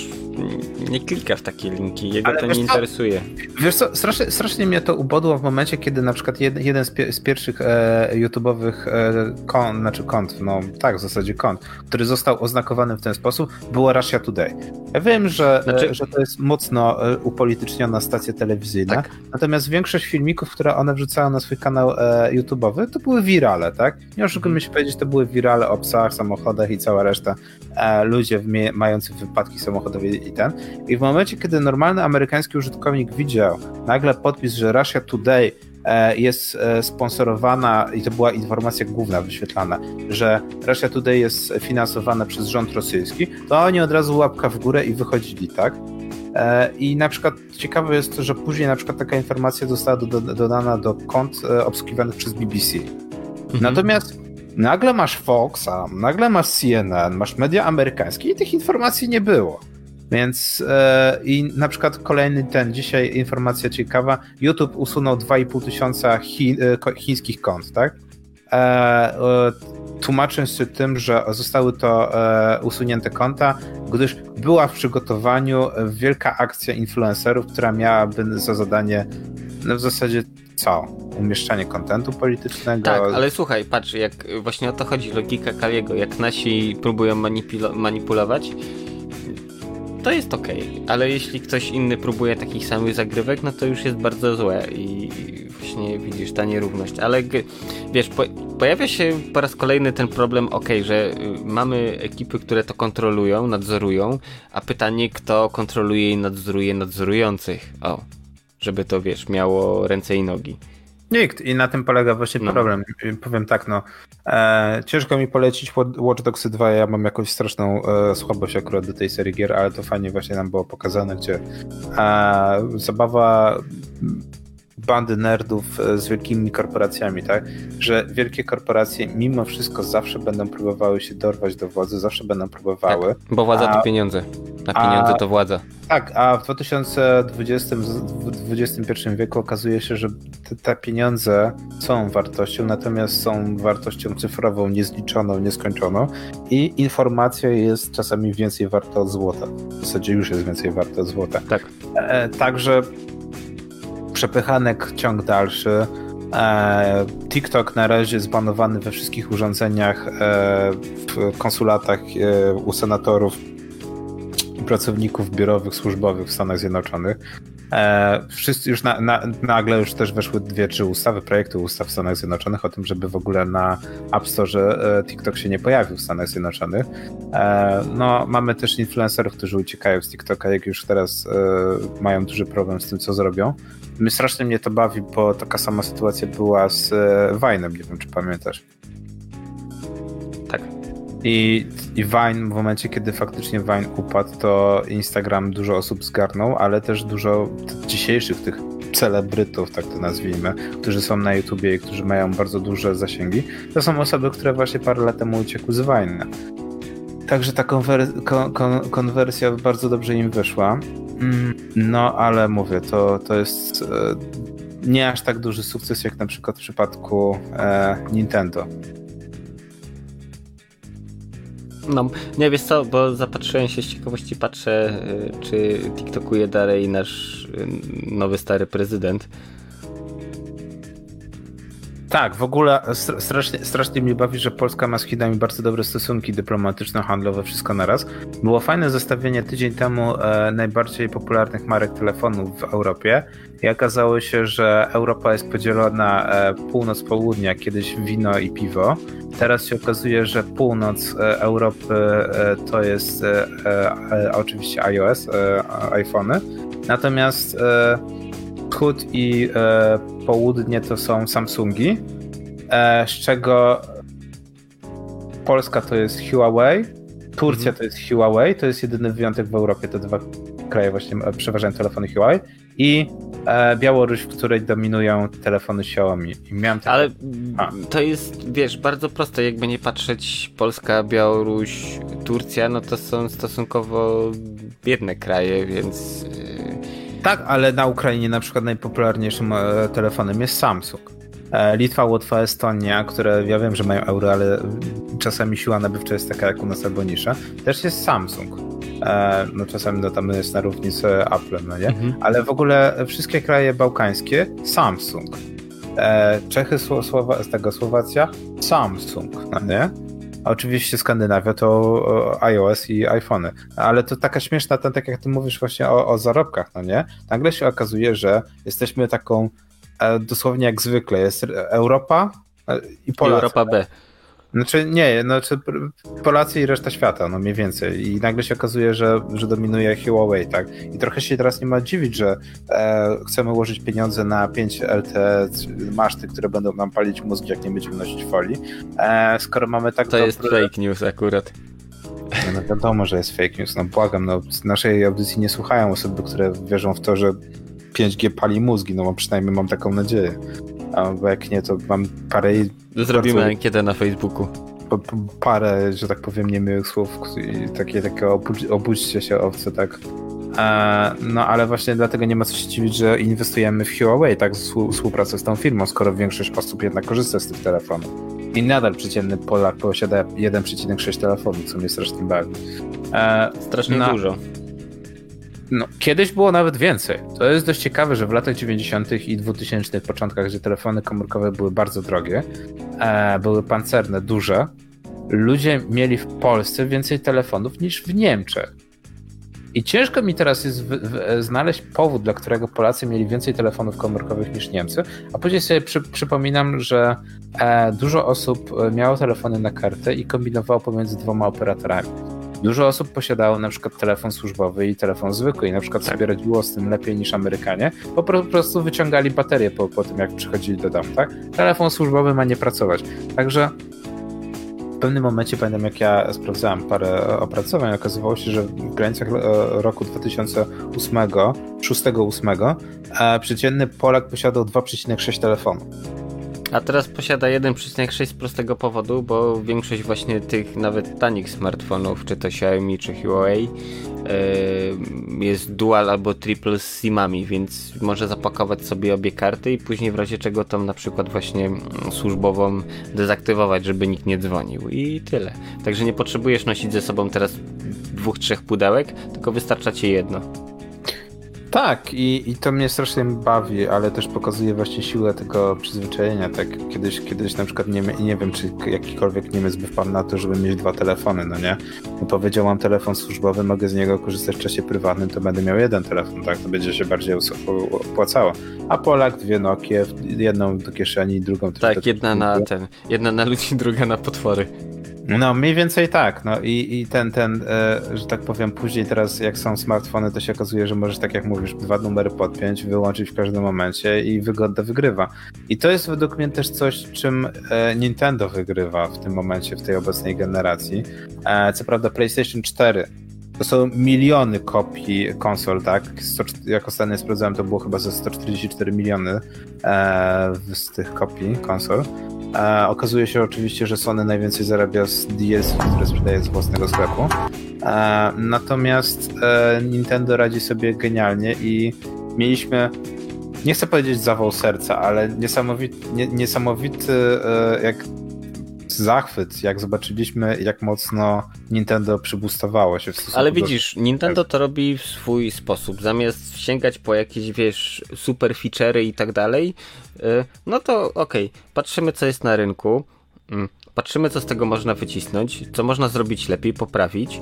nie klika w takie linki, jego Ale to nie co? interesuje. Wiesz co, strasznie, strasznie mnie to ubodło w momencie, kiedy na przykład jeden, jeden z, z, pierwszych e, YouTube'owych e, kont, znaczy kont, no tak, w zasadzie kont, który został oznakowany w ten sposób, było Russia Today. Ja wiem, że, znaczy... e, że to jest mocno e, upolityczniona stacja telewizyjna, tak. natomiast większość filmików, które one wrzucają na swój kanał e, YouTube'owy, to były wirale, tak? Nie oszukujmy się powiedzieć, to były wirale o psach, samochodach i cała reszta. E, ludzie mający wypadki samochodowe i ten. I w momencie, kiedy normalny amerykański użytkownik widział nagle podpis, że Russia Today jest e, sponsorowana i to była informacja główna wyświetlana, że Russia Today jest finansowana przez rząd rosyjski, to oni od razu łapka w górę i wychodzili, tak? E, I na przykład ciekawe jest to, że później na przykład taka informacja została do, do, dodana do kont obsługiwanych przez BBC. Mhm. Natomiast nagle masz Foxa, nagle masz CNN, masz media amerykańskie i tych informacji nie było. Więc e, i na przykład kolejny ten, dzisiaj informacja ciekawa, YouTube usunął 2,5 tysiąca chi, e, chińskich kont, tak? E, tłumacząc się tym, że zostały to usunięte konta, gdyż była w przygotowaniu wielka akcja influencerów, która miałaby za zadanie no w zasadzie co? Umieszczanie kontentu politycznego? Tak, ale słuchaj, patrz, jak właśnie o to chodzi, logika Kaliego, jak nasi próbują manipulować, to jest ok, ale jeśli ktoś inny próbuje takich samych zagrywek, no to już jest bardzo złe i właśnie widzisz ta nierówność. Ale wiesz, po, pojawia się po raz kolejny ten problem, ok, że y, mamy ekipy, które to kontrolują, nadzorują, a pytanie, kto kontroluje i nadzoruje nadzorujących. O, żeby to wiesz, miało ręce i nogi. Nikt i na tym polega właśnie no. problem. Powiem tak, no. E, ciężko mi polecić Watch Dogs 2, ja mam jakąś straszną e, słabość akurat do tej serii gier, ale to fajnie właśnie nam było pokazane, gdzie e, zabawa bandy nerdów e, z wielkimi korporacjami, tak? Że wielkie korporacje mimo wszystko zawsze będą próbowały się dorwać do władzy, zawsze będą próbowały. Tak, bo władza a, to pieniądze. A pieniądze a, to władza. Tak, a w 2020, 2021 wieku okazuje się, że te, te, pieniądze są wartością, natomiast są wartością cyfrową, niezliczoną, nieskończoną i informacja jest czasami więcej warta od złota. W zasadzie już jest więcej warta od złota. Tak. E, także przepychanek ciąg dalszy. E, TikTok na razie zbanowany we wszystkich urządzeniach, e, w konsulatach e, u senatorów i pracowników biurowych, służbowych w Stanach Zjednoczonych. Wszyscy już na, na, nagle już też weszły dwie, trzy ustawy, projekty ustaw w Stanach Zjednoczonych o tym, żeby w ogóle na App Store TikTok się nie pojawił w Stanach Zjednoczonych. No, mamy też influencerów, którzy uciekają z TikToka, jak już teraz mają duży problem z tym, co zrobią. My strasznie mnie to bawi, bo taka sama sytuacja była z Wajnem, e, nie wiem czy pamiętasz. Tak. I, I Vine, w momencie, kiedy faktycznie Vine upadł, to Instagram dużo osób zgarnął, ale też dużo dzisiejszych tych celebrytów, tak to nazwijmy, którzy są na YouTubie i którzy mają bardzo duże zasięgi, to są osoby, które właśnie parę lat temu uciekły z Vine. Także ta konwer- kon- kon- konwersja bardzo dobrze im wyszła. Mm, no, ale mówię, to, to jest e, nie aż tak duży sukces, jak na przykład w przypadku e, Nintendo. No, nie wiesz co, bo zapatrzyłem się z ciekawości, patrzę, y, czy TikTokuje dalej nasz nowy stary prezydent. Tak, w ogóle strasznie, strasznie mnie bawi, że Polska ma z Chinami bardzo dobre stosunki dyplomatyczno-handlowe, wszystko naraz. Było fajne zestawienie tydzień temu e, najbardziej popularnych marek telefonów w Europie i okazało się, że Europa jest podzielona e, północ-południa, kiedyś wino i piwo. Teraz się okazuje, że północ e, Europy e, to jest e, e, oczywiście iOS, iPhony, natomiast wschód i południe to są Samsungi, z czego Polska to jest Huawei, Turcja mhm. to jest Huawei, to jest jedyny wyjątek w Europie, te dwa kraje właśnie przeważają telefony Huawei i e, Białoruś, w której dominują telefony Xiaomi. Miałem. Ale A. to jest, wiesz, bardzo proste, jakby nie patrzeć Polska, Białoruś, Turcja, no to są stosunkowo biedne kraje, więc... E, tak, ale na Ukrainie na przykład najpopularniejszym e, telefonem jest Samsung. E, Litwa, Łotwa, Estonia, które ja wiem, że mają euro, ale czasami siła nabywcza jest taka jak u nas albo nisza, też jest Samsung. E, no czasami no, tam jest na równi z Applem, no nie? Mhm. Ale w ogóle wszystkie kraje bałkańskie Samsung. Czechy, Słowa, z tego Słowacja Samsung, no nie? Oczywiście Skandynawia to iOS i iPhony. Ale to taka śmieszna, ten, tak jak ty mówisz właśnie o, o zarobkach, no nie? Nagle się okazuje, że jesteśmy taką dosłownie jak zwykle. Jest Europa i Polacy. Europa B. Znaczy nie, znaczy Polacy i reszta świata, no mniej więcej. I nagle się okazuje, że, że dominuje Huawei, tak? I trochę się teraz nie ma dziwić, że e, chcemy ułożyć pieniądze na 5 LTE maszty, które będą nam palić mózg, jak nie będziemy nosić folii. E, skoro mamy tak To dobry... jest fake news akurat. No, wiadomo, że jest fake news, no błagam, no z naszej audycji nie słuchają osoby, które wierzą w to, że 5G pali mózgi, no bo przynajmniej mam taką nadzieję. A bo jak nie, to mam parę... Zrobimy bardzo, ankietę na Facebooku. Parę, że tak powiem, niemiłych słów i takie, takie obudźcie się owce, tak. E, no ale właśnie dlatego nie ma co się dziwić, że inwestujemy w Huawei, tak, współpracę z tą firmą, skoro większość osób jednak korzysta z tych telefonów. I nadal przeciętny Polak posiada 1,6 telefonu, co mnie strasznie bawi. E, strasznie no, dużo. No, kiedyś było nawet więcej. To jest dość ciekawe, że w latach 90. i 2000. początkach, gdzie telefony komórkowe były bardzo drogie, e, były pancerne, duże, ludzie mieli w Polsce więcej telefonów niż w Niemczech. I ciężko mi teraz jest w, w, znaleźć powód, dla którego Polacy mieli więcej telefonów komórkowych niż Niemcy, a później sobie przy, przypominam, że e, dużo osób e, miało telefony na kartę i kombinowało pomiędzy dwoma operatorami. Dużo osób posiadało na przykład telefon służbowy i telefon zwykły i na przykład tak. sobie radziło z tym lepiej niż Amerykanie, bo po prostu wyciągali baterię po, po tym, jak przychodzili do domu, tak? Telefon służbowy ma nie pracować. Także w pewnym momencie pamiętam, jak ja sprawdzałem parę opracowań, okazywało się, że w granicach e, roku 2008, 6-8, e, przeciętny Polak posiadał 2,6 telefonu. A teraz posiada 1,6 z prostego powodu, bo większość właśnie tych nawet tanich smartfonów, czy to Xiaomi, czy Huawei, yy, jest dual albo triple z SIM-ami, więc może zapakować sobie obie karty i później w razie czego tą na przykład właśnie służbową dezaktywować, żeby nikt nie dzwonił i tyle. Także nie potrzebujesz nosić ze sobą teraz dwóch, trzech pudełek, tylko wystarcza ci jedno. Tak, i, i to mnie strasznie bawi, ale też pokazuje właśnie siłę tego przyzwyczajenia. Tak, kiedyś, kiedyś na przykład nie, nie wiem, czy jakikolwiek Niemiec by wpadł na to, żeby mieć dwa telefony, no nie? No powiedział, mam telefon służbowy, mogę z niego korzystać w czasie prywatnym, to będę miał jeden telefon, tak? To będzie się bardziej opłacało. A Polak dwie Nokie, jedną do kieszeni, drugą Tak, jedna na ten, jedna na ludzi, druga na potwory. No, mniej więcej tak. No i, i ten, ten, e, że tak powiem, później teraz jak są smartfony, to się okazuje, że możesz, tak jak mówisz, dwa numery podpiąć, wyłączyć w każdym momencie i wygoda wygrywa. I to jest według mnie też coś, czym e, Nintendo wygrywa w tym momencie, w tej obecnej generacji. E, co prawda PlayStation 4 to są miliony kopii konsol, tak? jak ostatnio sprawdzałem, to było chyba ze 144 miliony e, z tych kopii konsol. E, okazuje się oczywiście, że Sony najwięcej zarabia z DS, które sprzedaje z własnego sklepu. E, natomiast e, Nintendo radzi sobie genialnie i mieliśmy nie chcę powiedzieć zawał serca, ale niesamowity, nie, niesamowity e, jak zachwyt, jak zobaczyliśmy, jak mocno Nintendo przybustowało się w stosunku Ale widzisz, do... Nintendo to robi w swój sposób. Zamiast sięgać po jakieś, wiesz, super feature'y i tak dalej, y, no to okej, okay, patrzymy co jest na rynku, mm, patrzymy co z tego można wycisnąć, co można zrobić lepiej, poprawić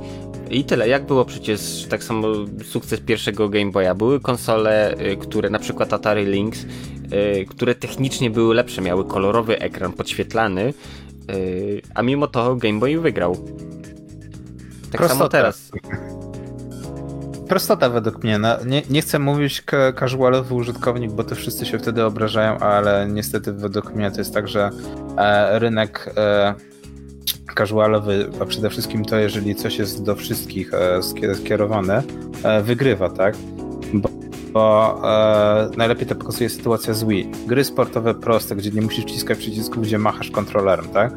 i tyle. Jak było przecież tak samo sukces pierwszego Game Boya? Były konsole, y, które na przykład Atari Lynx, y, które technicznie były lepsze, miały kolorowy ekran podświetlany, a mimo to Game Boy wygrał. Tak Prostota. samo teraz. Prostota według mnie. No, nie, nie chcę mówić casualowy użytkownik, bo to wszyscy się wtedy obrażają, ale niestety według mnie to jest tak, że e, rynek e, casualowy, a przede wszystkim to, jeżeli coś jest do wszystkich e, skierowane, e, wygrywa, tak? Bo bo e, najlepiej to pokazuje sytuacja z Wii. Gry sportowe proste, gdzie nie musisz wciskać przycisków, gdzie machasz kontrolerem, tak?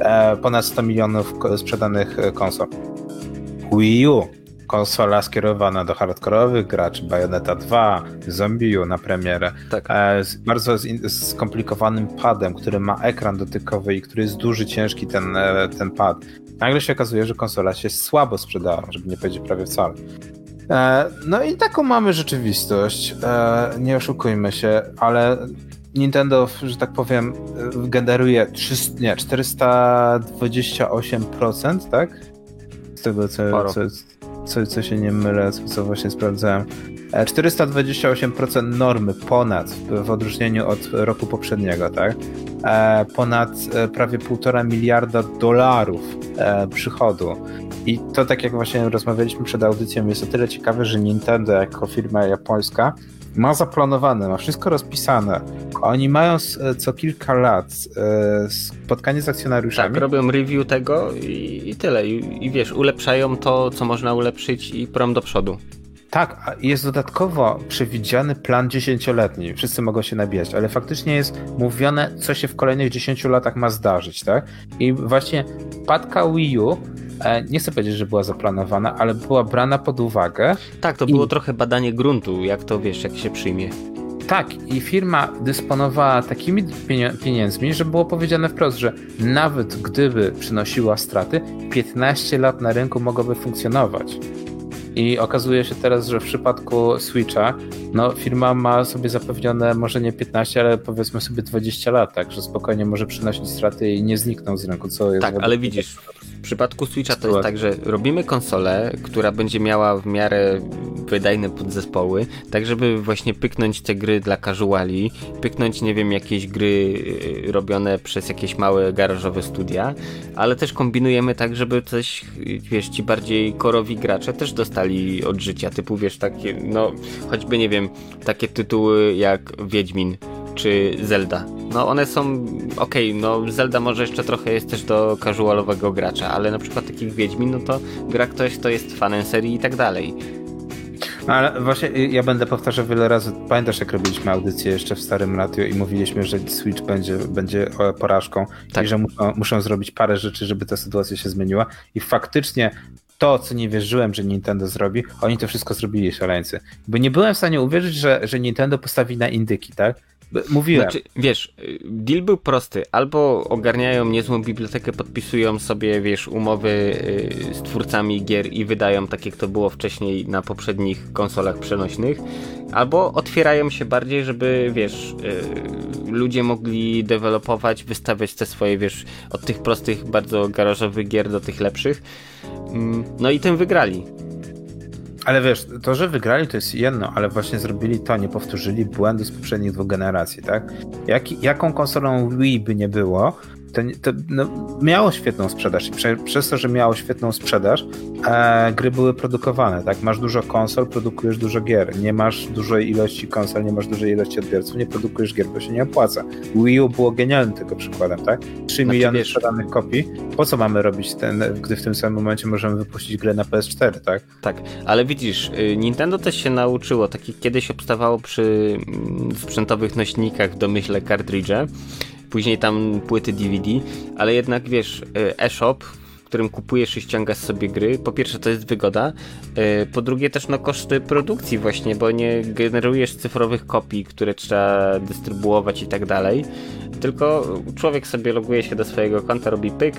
E, ponad 100 milionów sprzedanych e, konsol. Wii U konsola skierowana do hardkorowych graczy, Bayonetta 2, Zombie U na premierę, tak. e, z bardzo skomplikowanym padem, który ma ekran dotykowy i który jest duży, ciężki ten, e, ten pad. Nagle się okazuje, że konsola się słabo sprzedała, żeby nie powiedzieć prawie wcale. E, no i taką mamy rzeczywistość. E, nie oszukujmy się, ale Nintendo, że tak powiem, generuje 300, nie, 428%, tak? Z tego, co, co, co, co się nie mylę, co, co właśnie sprawdzałem. 428% e, normy ponad w odróżnieniu od roku poprzedniego, tak? Ponad prawie 1,5 miliarda dolarów przychodu. I to tak jak właśnie rozmawialiśmy przed audycją, jest o tyle ciekawe, że Nintendo jako firma japońska ma zaplanowane, ma wszystko rozpisane. Oni mają co kilka lat e, spotkanie z akcjonariuszami. Tak, robią review tego i, i tyle. I, I, wiesz, ulepszają to, co można ulepszyć i prom do przodu. Tak, jest dodatkowo przewidziany plan dziesięcioletni. Wszyscy mogą się nabijać, ale faktycznie jest mówione, co się w kolejnych 10 latach ma zdarzyć, tak? I właśnie padka Wii U E, nie chcę powiedzieć, że była zaplanowana, ale była brana pod uwagę. Tak, to było trochę badanie gruntu, jak to wiesz, jak się przyjmie. Tak, i firma dysponowała takimi pieniędzmi, że było powiedziane wprost, że nawet gdyby przynosiła straty, 15 lat na rynku mogłoby funkcjonować. I okazuje się teraz, że w przypadku Switcha, no firma ma sobie zapewnione może nie 15, ale powiedzmy sobie 20 lat, tak, że spokojnie może przynosić straty i nie znikną z rynku, co jest... Tak, ale widzisz, w przypadku Switcha to jest tak, że robimy konsolę, która będzie miała w miarę wydajne podzespoły, tak żeby właśnie pyknąć te gry dla casuali, pyknąć, nie wiem, jakieś gry y, robione przez jakieś małe garażowe studia, ale też kombinujemy tak, żeby coś, wiesz, ci bardziej korowi gracze też dostali od życia, typu, wiesz, takie, no, choćby, nie wiem, takie tytuły jak Wiedźmin, czy Zelda. No one są okej, okay, no Zelda może jeszcze trochę jest też do casualowego gracza, ale na przykład takich Wiedźmin, no to gra ktoś, kto jest fanem serii i tak dalej. Ale właśnie y, ja będę powtarzał wiele razy. Pamiętasz, jak robiliśmy audycję jeszcze w starym radio i mówiliśmy, że Switch będzie, będzie porażką tak. i że muszą, muszą zrobić parę rzeczy, żeby ta sytuacja się zmieniła. I faktycznie to, co nie wierzyłem, że Nintendo zrobi, oni to wszystko zrobili, szaleńcy. Bo nie byłem w stanie uwierzyć, że, że Nintendo postawi na indyki, tak? Mówiłem. Znaczy, wiesz, deal był prosty. Albo ogarniają niezłą bibliotekę, podpisują sobie, wiesz, umowy y, z twórcami gier i wydają tak, jak to było wcześniej na poprzednich konsolach przenośnych, albo otwierają się bardziej, żeby, wiesz, y, ludzie mogli dewelopować, wystawiać te swoje, wiesz, od tych prostych, bardzo garażowych gier do tych lepszych. Mm, no i tym wygrali. Ale wiesz, to, że wygrali to jest jedno, ale właśnie zrobili to, nie powtórzyli błędu z poprzednich dwóch generacji, tak? Jak, jaką konsolą Wii by nie było, to, to no, miało świetną sprzedaż i prze, przez to, że miało świetną sprzedaż, e, gry były produkowane, tak? Masz dużo konsol, produkujesz dużo gier. Nie masz dużej ilości konsol, nie masz dużej ilości odbiorców, nie produkujesz gier, bo się nie opłaca. Wii U było genialnym tego przykładem, tak? 3 znaczy, miliony wiesz, sprzedanych kopii. Po co mamy robić ten, gdy w tym samym momencie możemy wypuścić grę na PS4, tak? Tak, ale widzisz, y, Nintendo też się nauczyło, takie kiedyś obstawało przy mm, sprzętowych nośnikach w domyśle kartridże, później tam płyty DVD, ale jednak wiesz, y, e-shop, w którym kupujesz i ściągasz sobie gry, po pierwsze to jest wygoda, y, po drugie też no koszty produkcji właśnie, bo nie generujesz cyfrowych kopii, które trzeba dystrybuować i tak dalej, tylko człowiek sobie loguje się do swojego konta, robi pyk,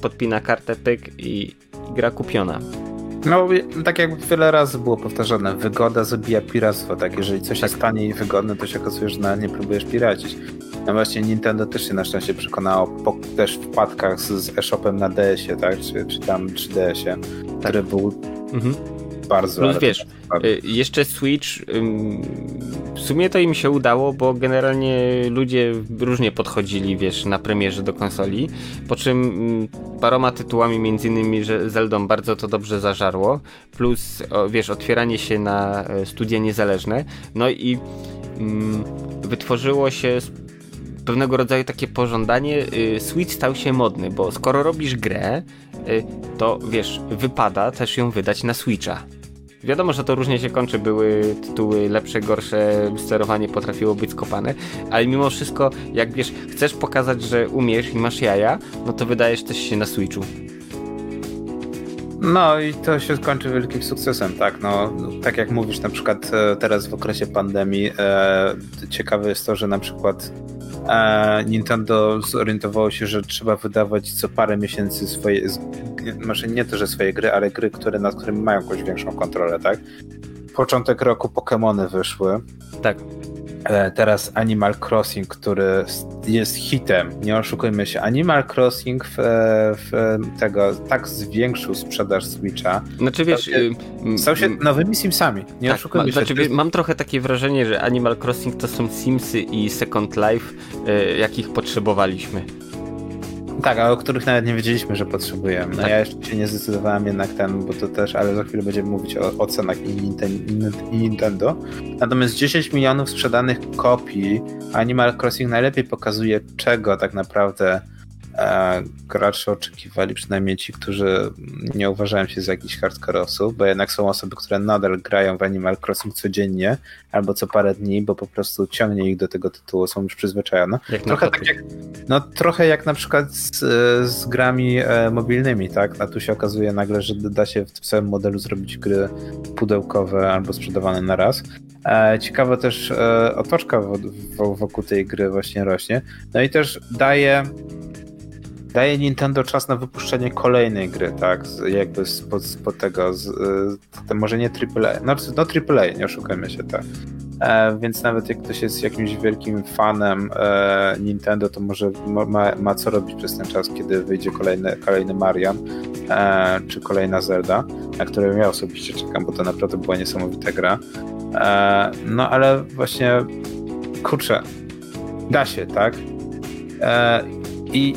podpina kartę pyk i gra kupiona. No, tak jak wiele razy było powtarzane, wygoda zabija piractwo, tak? Jeżeli coś tak. jest tanie i wygodne, to się okazuje, że na nie próbujesz piracić. No właśnie Nintendo też się na szczęście przekonało po też wpadkach z, z e-shopem na DS-ie, tak? Czy, czy tam 3DS-ie, tak. który był mhm. Bardzo... No wiesz, y, jeszcze Switch, w sumie to im się udało, bo generalnie ludzie różnie podchodzili, wiesz, na premierze do konsoli, po czym paroma tytułami, między innymi że Zeldą bardzo to dobrze zażarło, plus, wiesz, otwieranie się na e, studia niezależne, no i wytworzyło się pewnego rodzaju takie pożądanie, y, Switch stał się modny, bo skoro robisz grę, to wiesz, wypada też ją wydać na Switcha. Wiadomo, że to różnie się kończy, były tytuły lepsze, gorsze, sterowanie potrafiło być skopane, ale mimo wszystko, jak wiesz, chcesz pokazać, że umiesz i masz jaja, no to wydajesz też się na Switchu. No i to się skończy wielkim sukcesem, tak. No, tak jak mówisz, na przykład e, teraz w okresie pandemii, e, ciekawe jest to, że na przykład Nintendo zorientowało się, że trzeba wydawać co parę miesięcy swoje, może nie to, że swoje gry, ale gry, które, nad którymi mają jakąś większą kontrolę, tak? Początek roku Pokémony wyszły. Tak. E, teraz Animal Crossing, który jest hitem, nie oszukujmy się. Animal Crossing w, w tego tak zwiększył sprzedaż Switcha. Znaczy wiesz, stał się, się nowymi Simsami, nie tak, oszukujmy ma, się. Znaczy, mam trochę takie wrażenie, że Animal Crossing to są Simsy i Second Life, y, jakich potrzebowaliśmy. Tak, a o których nawet nie wiedzieliśmy, że potrzebujemy. No tak. ja jeszcze się nie zdecydowałem jednak ten, bo to też, ale za chwilę będziemy mówić o, o cenach i, i Nintendo. Natomiast 10 milionów sprzedanych kopii Animal Crossing najlepiej pokazuje, czego tak naprawdę gracze oczekiwali, przynajmniej ci, którzy nie uważają się za jakichś hardcore'owców, bo jednak są osoby, które nadal grają w Animal Crossing codziennie albo co parę dni, bo po prostu ciągnie ich do tego tytułu, są już przyzwyczajone. Jak trochę, tak jak, no, trochę jak na przykład z, z grami e, mobilnymi, tak? A tu się okazuje nagle, że da się w tym samym modelu zrobić gry pudełkowe albo sprzedawane na raz. E, ciekawa też e, otoczka wokół tej gry właśnie rośnie. No i też daje daje Nintendo czas na wypuszczenie kolejnej gry, tak? Jakby spod, spod tego, z, y, może nie AAA, no, no AAA, nie oszukajmy się, tak. E, więc nawet jak ktoś jest jakimś wielkim fanem e, Nintendo, to może ma, ma, co robić przez ten czas, kiedy wyjdzie kolejny, kolejny Marian e, czy kolejna Zelda, na którą ja osobiście czekam, bo to naprawdę była niesamowita gra. E, no ale właśnie, kurczę, da się, tak? E, I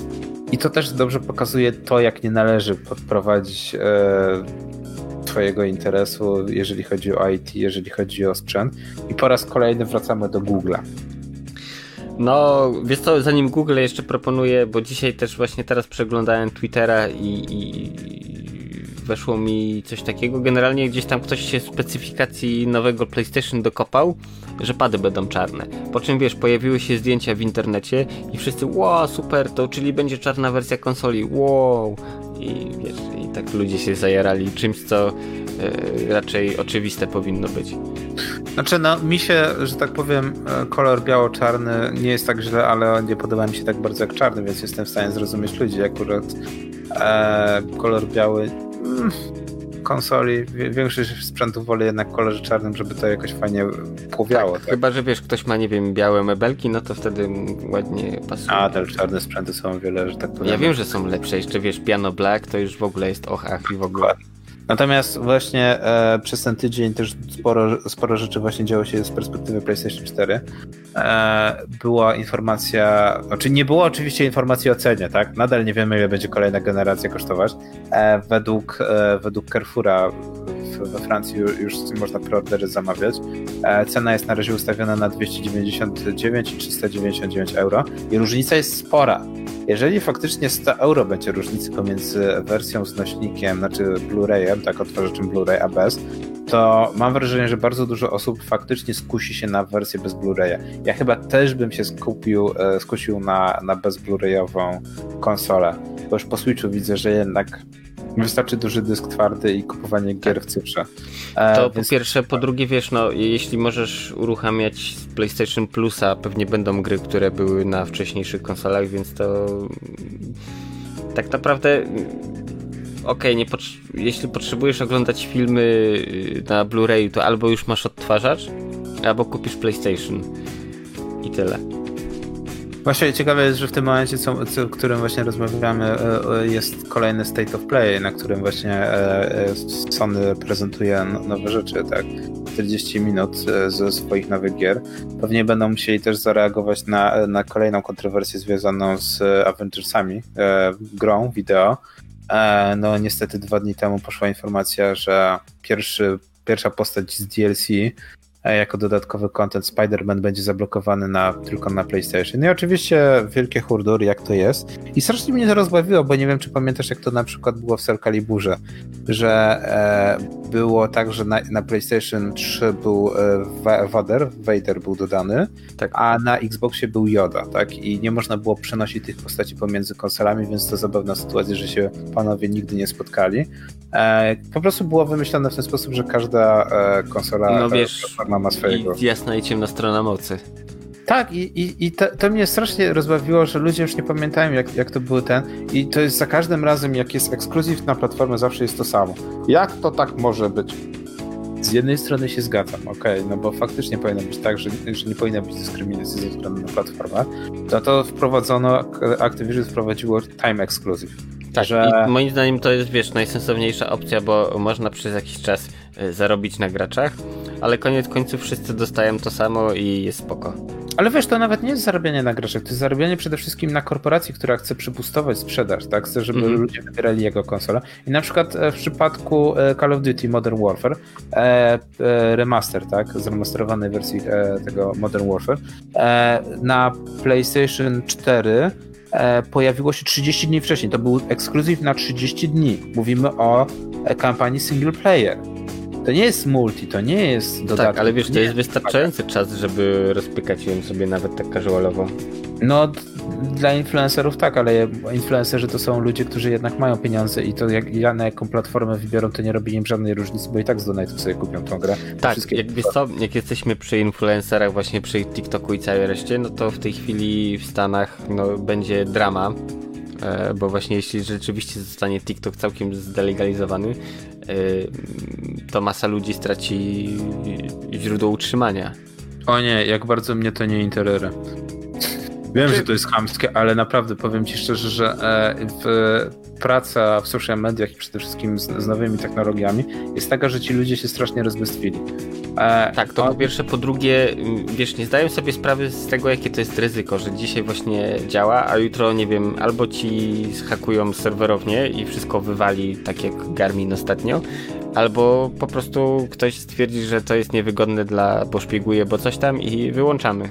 i to też dobrze pokazuje to, jak nie należy podprowadzić e, Twojego interesu, jeżeli chodzi o IT, jeżeli chodzi o sprzęt. I po raz kolejny wracamy do Google'a. No, wiesz co, zanim Google jeszcze proponuje, bo dzisiaj też właśnie teraz przeglądałem Twittera i, i, weszło mi coś takiego. Generalnie gdzieś tam ktoś się specyfikacji nowego PlayStation dokopał, że pady będą czarne. Po czym wiesz, pojawiły się zdjęcia w internecie i wszyscy, wow, super, to czyli będzie czarna wersja konsoli, wow. I wiesz, i tak ludzie się zajarali czymś, co e, raczej oczywiste powinno być. Znaczy, no, mi się, że tak powiem, e, kolor biało-czarny nie jest tak źle, ale nie podoba mi się tak bardzo jak czarny, więc jestem w stanie zrozumieć ludzi. Akurat e, kolor biały konsoli, większość sprzętów woli jednak kolorze czarnym, żeby to jakoś fajnie płowiało. Tak, tak? Chyba, że wiesz, ktoś ma, nie wiem, białe mebelki, no to wtedy ładnie pasuje. A, te czarne sprzęty są wiele, że tak powiem. Ja wiem, że są lepsze, jeszcze wiesz, piano black to już w ogóle jest och, ach i w ogóle. Natomiast właśnie e, przez ten tydzień też sporo, sporo rzeczy właśnie działo się z perspektywy PlayStation 4. E, była informacja, znaczy nie było oczywiście informacji o cenie, tak? Nadal nie wiemy, ile będzie kolejna generacja kosztować. E, według, e, według Carrefoura we Francji już można preordery zamawiać. E, cena jest na razie ustawiona na 299 i 399 euro i różnica jest spora. Jeżeli faktycznie 100 euro będzie różnicy pomiędzy wersją z nośnikiem, znaczy Blu-rayem, tak odtwarzaczem Blu-ray, a bez, to mam wrażenie, że bardzo dużo osób faktycznie skusi się na wersję bez Blu-raya. Ja chyba też bym się skupił, e, skusił na, na bez Blu-rayową konsolę, bo już po Switchu widzę, że jednak Wystarczy duży dysk twardy i kupowanie gier w cyfrze. E, to więc... po pierwsze, po drugie, wiesz, no, jeśli możesz uruchamiać PlayStation Plusa, pewnie będą gry, które były na wcześniejszych konsolach, więc to tak naprawdę okej, okay, pot jeśli potrzebujesz oglądać filmy y, na Blu-rayu, to albo już masz odtwarzacz, albo kupisz PlayStation. I tyle. Właśnie ciekawe jest, że w tym momencie, co, co, w którym właśnie rozmawiamy, e, e, jest kolejny State of Play, na którym właśnie e, Sony prezentuje no, nowe rzeczy, tak? 40 minut ze swoich nowych gier. Pewnie będą musieli też zareagować na, na kolejną kontrowersję związaną z Avengersami, grą wideo. No niestety dwa dni temu poszła informacja, że pierwszy, pierwsza postać z DLC jako dodatkowy content Spider-Man będzie zablokowany na, tylko na PlayStation. I oczywiście wielkie hurdury, jak to jest. I strasznie mnie to rozbawiło, bo nie wiem, czy pamiętasz, jak to na przykład było w Soul Caliburze, że e, było tak, że na, na PlayStation 3 był e, Vader, Vader był dodany, tak. a na Xboxie był Yoda, tak? I nie można było przenosić tych postaci pomiędzy konsolami, więc to zabawna sytuacja, że się panowie nigdy nie spotkali. E, po prostu było wymyślone w ten sposób, że każda e, konsola no, wiesz, ma swojego. I jasna i ciemna strona mocy. Tak, i, i, i to, to, mnie strasznie rozbawiło, że ludzie już nie pamiętają, jak, jak to był ten. I to jest za każdym razem, jak jest ekskluzyw na platformę, zawsze jest to samo. Jak to tak może być? Z jednej strony się zgadzam, ok, no bo faktycznie powinno być tak, że, że nie powinna być dyskryminacji ze względu na platformę. To to wprowadzono, Activision wprowadziło Time Exclusive. Tak, że... i moim zdaniem to jest, wiesz, najsensowniejsza opcja, bo można przez jakiś czas y, zarobić na graczach, ale koniec końców wszyscy dostają to samo i jest spoko. Ale wiesz, to nawet nie jest zarabianie na graczach, to jest zarabianie przede wszystkim na korporacji, która chce przypustować sprzedaż, tak? Chce, żeby mm -hmm. ludzie wybierali jego konsolę. I na przykład e, w przypadku e, Call of Duty Modern Warfare e, remaster, tak? Zremasterowanej wersji tego Modern Warfare na PlayStation 4 pojawiło się 30 dni wcześniej. To był ekskluzyw na 30 dni. Mówimy o kampanii single player. To nie jest multi, to nie jest dodatek. Tak, ale wiesz, to jest wystarczający czas, żeby rozpykać ją sobie nawet tak casualowo. No, dla influencerów tak, ale influencerzy to są ludzie, którzy jednak mają pieniądze i to jak, na jaką platformę wybiorą, to nie robi im żadnej różnicy, bo i tak z donate'ów sobie kupią tą grę. Tak, jak, co, jak jesteśmy przy influencerach, właśnie przy TikToku i całej reszcie, no to w tej chwili w Stanach no, będzie drama, bo właśnie jeśli rzeczywiście zostanie TikTok całkiem zdelegalizowany, to masa ludzi straci źródło utrzymania. O nie, jak bardzo mnie to nie interesuje. Wiem, że to jest chamskie, ale naprawdę powiem ci szczerze, że e, w, praca w social mediach i przede wszystkim z, z, nowymi technologiami jest taka, że ci ludzie się strasznie rozbestwili. E, tak, to po pierwsze, po drugie, wiesz, nie zdają sobie sprawy z tego, jakie to jest ryzyko, że dzisiaj właśnie działa, a jutro, nie wiem, albo ci zhakują serwerownię i wszystko wywali, tak jak Garmin ostatnio, albo po prostu ktoś stwierdzi, że to jest niewygodne dla, bo szpieguje, bo coś tam i wyłączamy.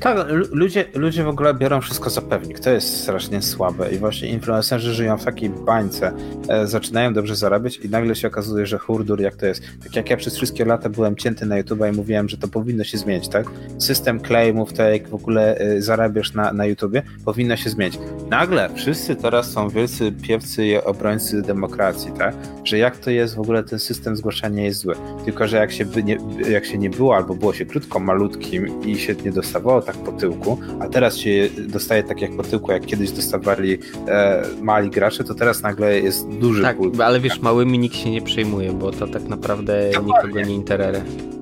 Tak, ludzie, ludzie w ogóle biorą wszystko za pewnik. To jest strasznie słabe i właśnie influencerzy żyją w takiej bańce, e, zaczynają dobrze zarabiać i nagle się okazuje, że hurdur jak to jest. Tak jak ja przez wszystkie lata byłem cięty na YouTube i mówiłem, że to powinno się zmienić, tak? System claimów, tak jak w ogóle e, zarabiasz na, na YouTubie, powinno się zmienić. Nagle wszyscy teraz są wielcy piewcy i obrońcy demokracji, tak? Że jak to jest w ogóle ten system zgłaszania jest zły. Tylko, że jak się, nie, jak się nie było albo było się krótko malutkim i się nie dostawało tak po tyłku, a teraz się dostaje tak jak po tyłku, jak kiedyś dostawali e, mali gracze, to teraz nagle jest duży tak, ból. ale wiesz, małymi nikt się nie przejmuje, bo to tak naprawdę Dokładnie. nikogo nie interesuje.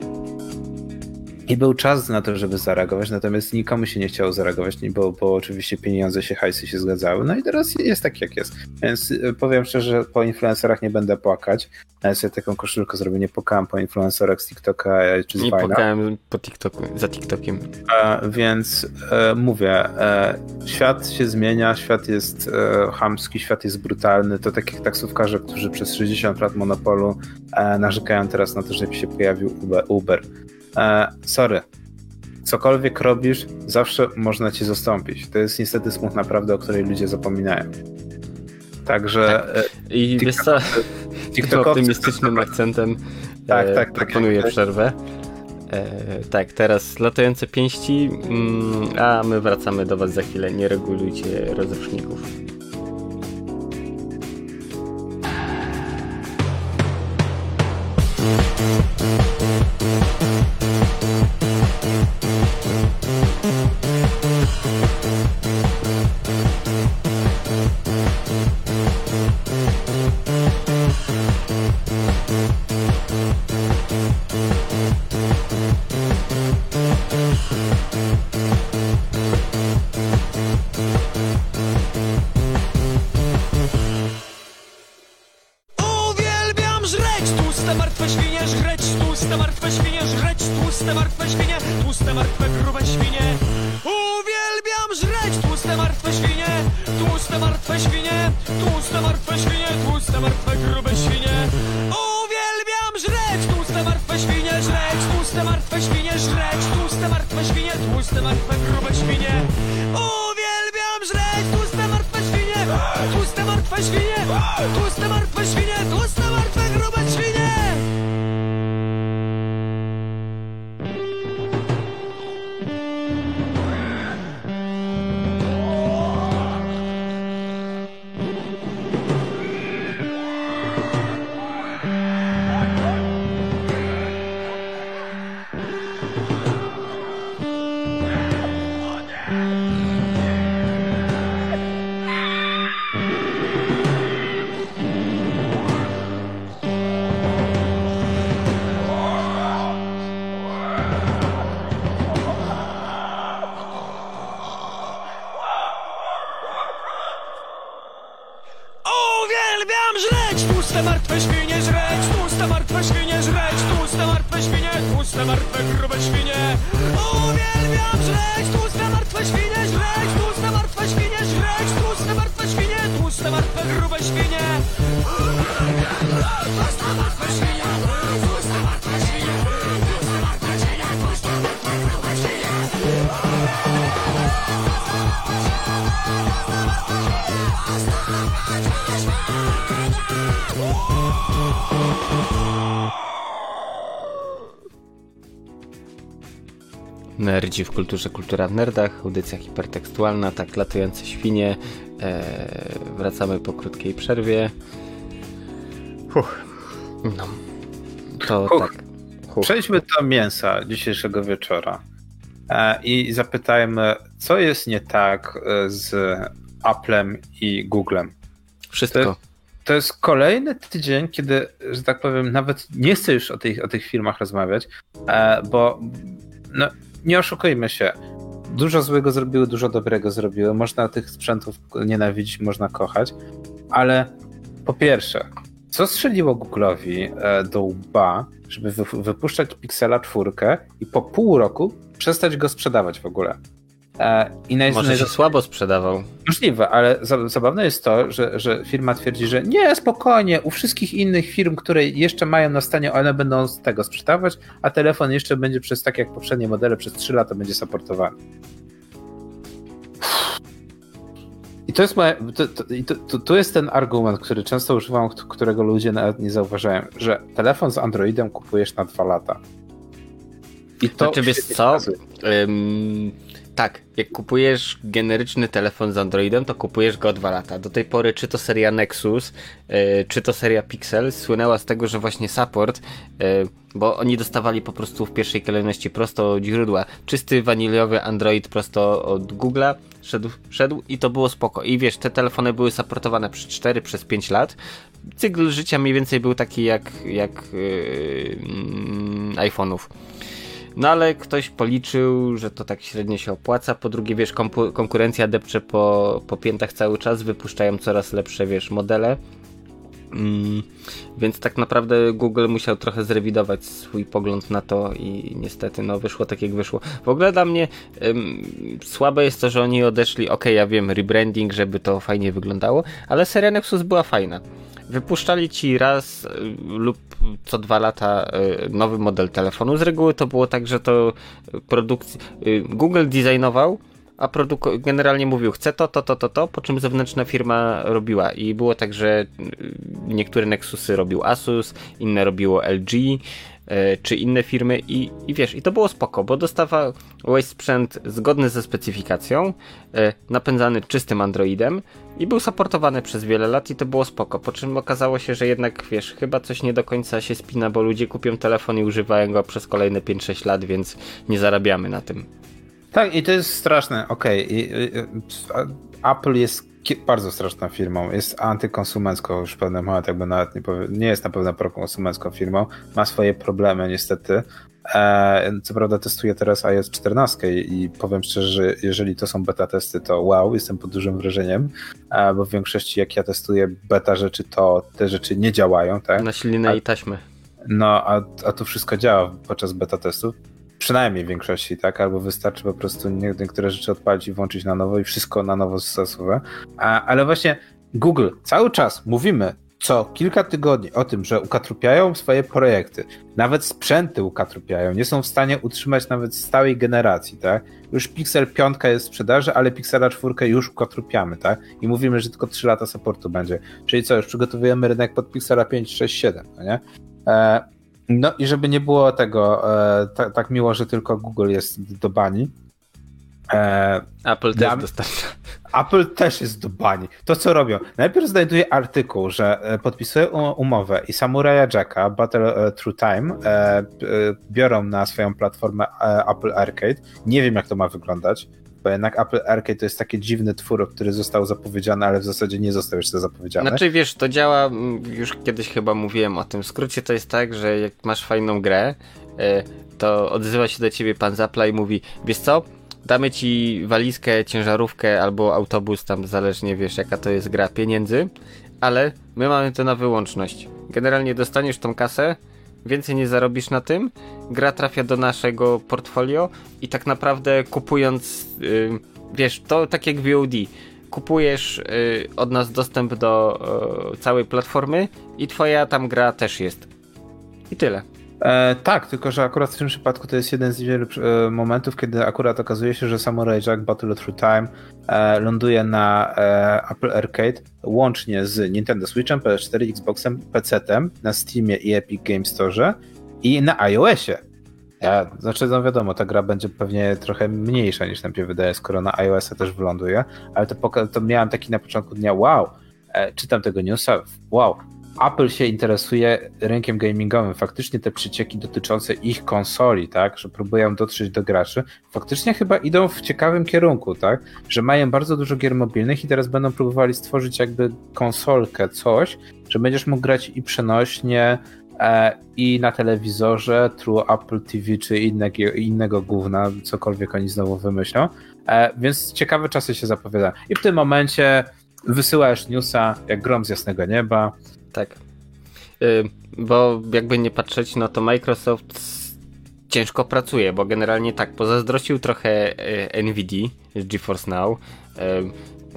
I był czas na to, żeby zareagować, natomiast nikomu się nie chciało zareagować, bo, bo oczywiście pieniądze się, hajsy się zgadzały. No i teraz jest tak, jak jest. Więc y, powiem szczerze, po influencerach nie będę płakać. Ja sobie taką koszulkę zrobię, nie płakałem po influencerach z TikToka e, czy z Nie płakałem po TikToku, za TikTokiem. E, więc e, mówię, e, świat się zmienia, świat jest e, chamski, świat jest brutalny. To tak jak taksówkarze, którzy przez 60 lat monopolu e, narzekają teraz na to, że się pojawił Uber. E, sorry. Cokolwiek robisz, zawsze można ci zastąpić. To jest niestety smutna prawda, o której ludzie zapominają. Także e, I wiesz co, TikTokowcy- optymistycznym akcentem Tak, e, tak, tak, proponuję tak. przerwę. E, tak, teraz latające pięści, mm, a my wracamy do Was za chwilę. Nie regulujcie rozruszników. Nerdzi w kulturze, kultura w nerdach, audycja hipertekstualna, tak latające świnie. E, wracamy po krótkiej przerwie. Huch. No. To Huch. tak. Huch. Przejdźmy do mięsa dzisiejszego wieczora e, i zapytajmy, co jest nie tak e, z Applem i Googlem. Wszystko. To jest kolejny tydzień, kiedy, że tak powiem, nawet nie chcę już o tych, o tych firmach rozmawiać, e, bo no, nie oszukujmy się. Dużo złego zrobiły, dużo dobrego zrobiły. Można tych sprzętów nienawidzić, można kochać, ale po pierwsze, co strzeliło Google'owi e, do łba, żeby wy, wypuszczać Pixela 4 i po pół roku przestać go sprzedawać w ogóle? E, I naj, Może się słabo sprzedawał. Możliwe, ale za- zabawne jest to, że, że firma twierdzi, że nie, spokojnie, u wszystkich innych firm, które jeszcze mają na stanie, one będą z tego sprzedawać, a telefon jeszcze będzie przez, tak jak poprzednie modele, przez 3 lata będzie supportowany. I to jest moje, to, to, i to, to, jest ten argument, który często używam, którego ludzie nawet nie zauważają, że telefon z Androidem kupujesz na 2 lata. I to Znaczy, wiesz co? Ym, tak, jak kupujesz generyczny telefon z Androidem, to kupujesz go 2 lata. Do tej pory, czy to seria Nexus, y, czy to seria Pixel, słynęła z tego, że właśnie support, y, bo oni dostawali po prostu w pierwszej kolejności prosto od źródła czysty waniliowy Android prosto od Google'a, szedł, szedł i to było spoko. I wiesz, te telefony były supportowane przez 4, przez 5 lat. Cykl życia mniej więcej był taki jak, jak yy, iPhone'ów. No ale ktoś policzył, że to tak średnio się opłaca. Po drugie, wiesz, konkurencja depcze po, po piętach cały czas, wypuszczają coraz lepsze, wiesz, modele. Mm, więc tak naprawdę Google musiał trochę zrewidować swój pogląd na to i niestety no wyszło tak jak wyszło. W ogóle dla mnie ym, słabe jest to, że oni odeszli, ok ja wiem, rebranding, żeby to fajnie wyglądało, ale seria Nexus była fajna. Wypuszczali ci raz y, lub co dwa lata y, nowy model telefonu. Z reguły to było tak, że to produkcja. Y, Google designował a produk- generalnie mówił, chcę to, to, to, to, to, po czym zewnętrzna firma robiła. I było tak, że y, niektóre Nexusy robił Asus, inne robiło LG, y, czy inne firmy i, i wiesz, i to było spoko, bo dostawałeś sprzęt zgodny ze specyfikacją, y, napędzany czystym Androidem i był supportowany przez wiele lat i to było spoko, po czym okazało się, że jednak, wiesz, chyba coś nie do końca się spina, bo ludzie kupią telefon i używają go przez kolejne 5-6 lat, więc nie zarabiamy na tym. Tak, i to jest straszne. Okej, okay. Apple jest bardzo straszną firmą. Jest antykonsumencką już w pewnym momencie, jakby nawet nie, powie, nie jest na pewno prokonsumencką firmą. Ma swoje problemy niestety. E, co prawda testuję teraz iOS 14 i powiem szczerze, że jeżeli to są beta testy, to wow, jestem pod dużym wrażeniem, e, bo w większości jak ja testuję beta rzeczy, to te rzeczy nie działają. Tak? Na i taśmy. No, a, a to wszystko działa podczas beta testów przynajmniej w większości, tak? Albo wystarczy po prostu niektóre rzeczy odpalić i włączyć na nowo i wszystko na nowo zastosowe. Ale właśnie Google, cały czas mówimy co kilka tygodni o tym, że ukatrupiają swoje projekty, nawet sprzęty ukatrupiają, nie są w stanie utrzymać nawet stałej generacji, tak? Już Pixel 5 jest w sprzedaży, ale Pixela 4 już ukatrupiamy, tak? I mówimy, że tylko 3 lata supportu będzie. Czyli co, już przygotowujemy rynek pod Pixela 5, 6, 7, no nie? E, no i żeby nie było tego e, tak, tak miło, że tylko Google jest do bani. E, Apple też dostarcza. Apple też jest do bani. To co robią? Najpierw znajduje artykuł, że e, podpisują umowę i Samuraja Jacka, Battle Through Time, biorą na swoją platformę Apple Arcade. Nie wiem, jak to ma wyglądać bo jednak Apple Arcade to jest taki dziwny twór, który został zapowiedziany, ale w zasadzie nie został jeszcze zapowiedziany. Znaczy wiesz, to działa, mm, już kiedyś chyba mówiłem o tym, w skrócie to jest tak, że jak masz fajną grę, e, to odzywa się do ciebie pan Zapla i mówi, wiesz co, damy ci walizkę, ciężarówkę albo autobus, tam zależnie wiesz jaka to jest gra, pieniędzy, ale my mamy to na wyłączność. Generalnie dostaniesz tą kasę, więcej nie zarobisz na tym, gra trafia do naszego portfolio i tak naprawdę kupując, yy, wiesz, to tak jak VOD, kupujesz yy, od nas dostęp do yy, całej platformy i twoja tam gra też jest. I tyle. E, tak, tylko że akurat w tym przypadku to jest jeden z wielu e, momentów, kiedy akurat okazuje się, że Samurai Jack Battle Through Time e, ląduje na e, Apple Arcade łącznie z Nintendo Switchem, PS4, Xboxem, PC-tem, na Steamie i Epic Game Store i na iOSie. Ja, znaczy, no wiadomo, ta gra będzie pewnie trochę mniejsza niż nam się wydaje, skoro na iOS-a też wyląduje, ale to, to miałem taki na początku dnia, wow, e, czytam tego newsa, wow, Apple się interesuje rynkiem gamingowym. Faktycznie te przycieki dotyczące ich konsoli, tak, że próbują dotrzeć do graczy, faktycznie chyba idą w ciekawym kierunku, tak, że mają bardzo dużo gier mobilnych i teraz będą próbowali stworzyć jakby konsolkę, coś, że będziesz mógł grać i przenośnie, e, i na telewizorze, True Apple TV czy innego, innego gówna, cokolwiek oni znowu wymyślą. E, więc ciekawe czasy się zapowiadają. I w tym momencie wysyłasz newsa jak grom z jasnego nieba, tak. Yy, bo jakby nie patrzeć, no to Microsoft ciężko pracuje, bo generalnie tak, pozazdrościł trochę yy, NVIDIA z GeForce Now, yy,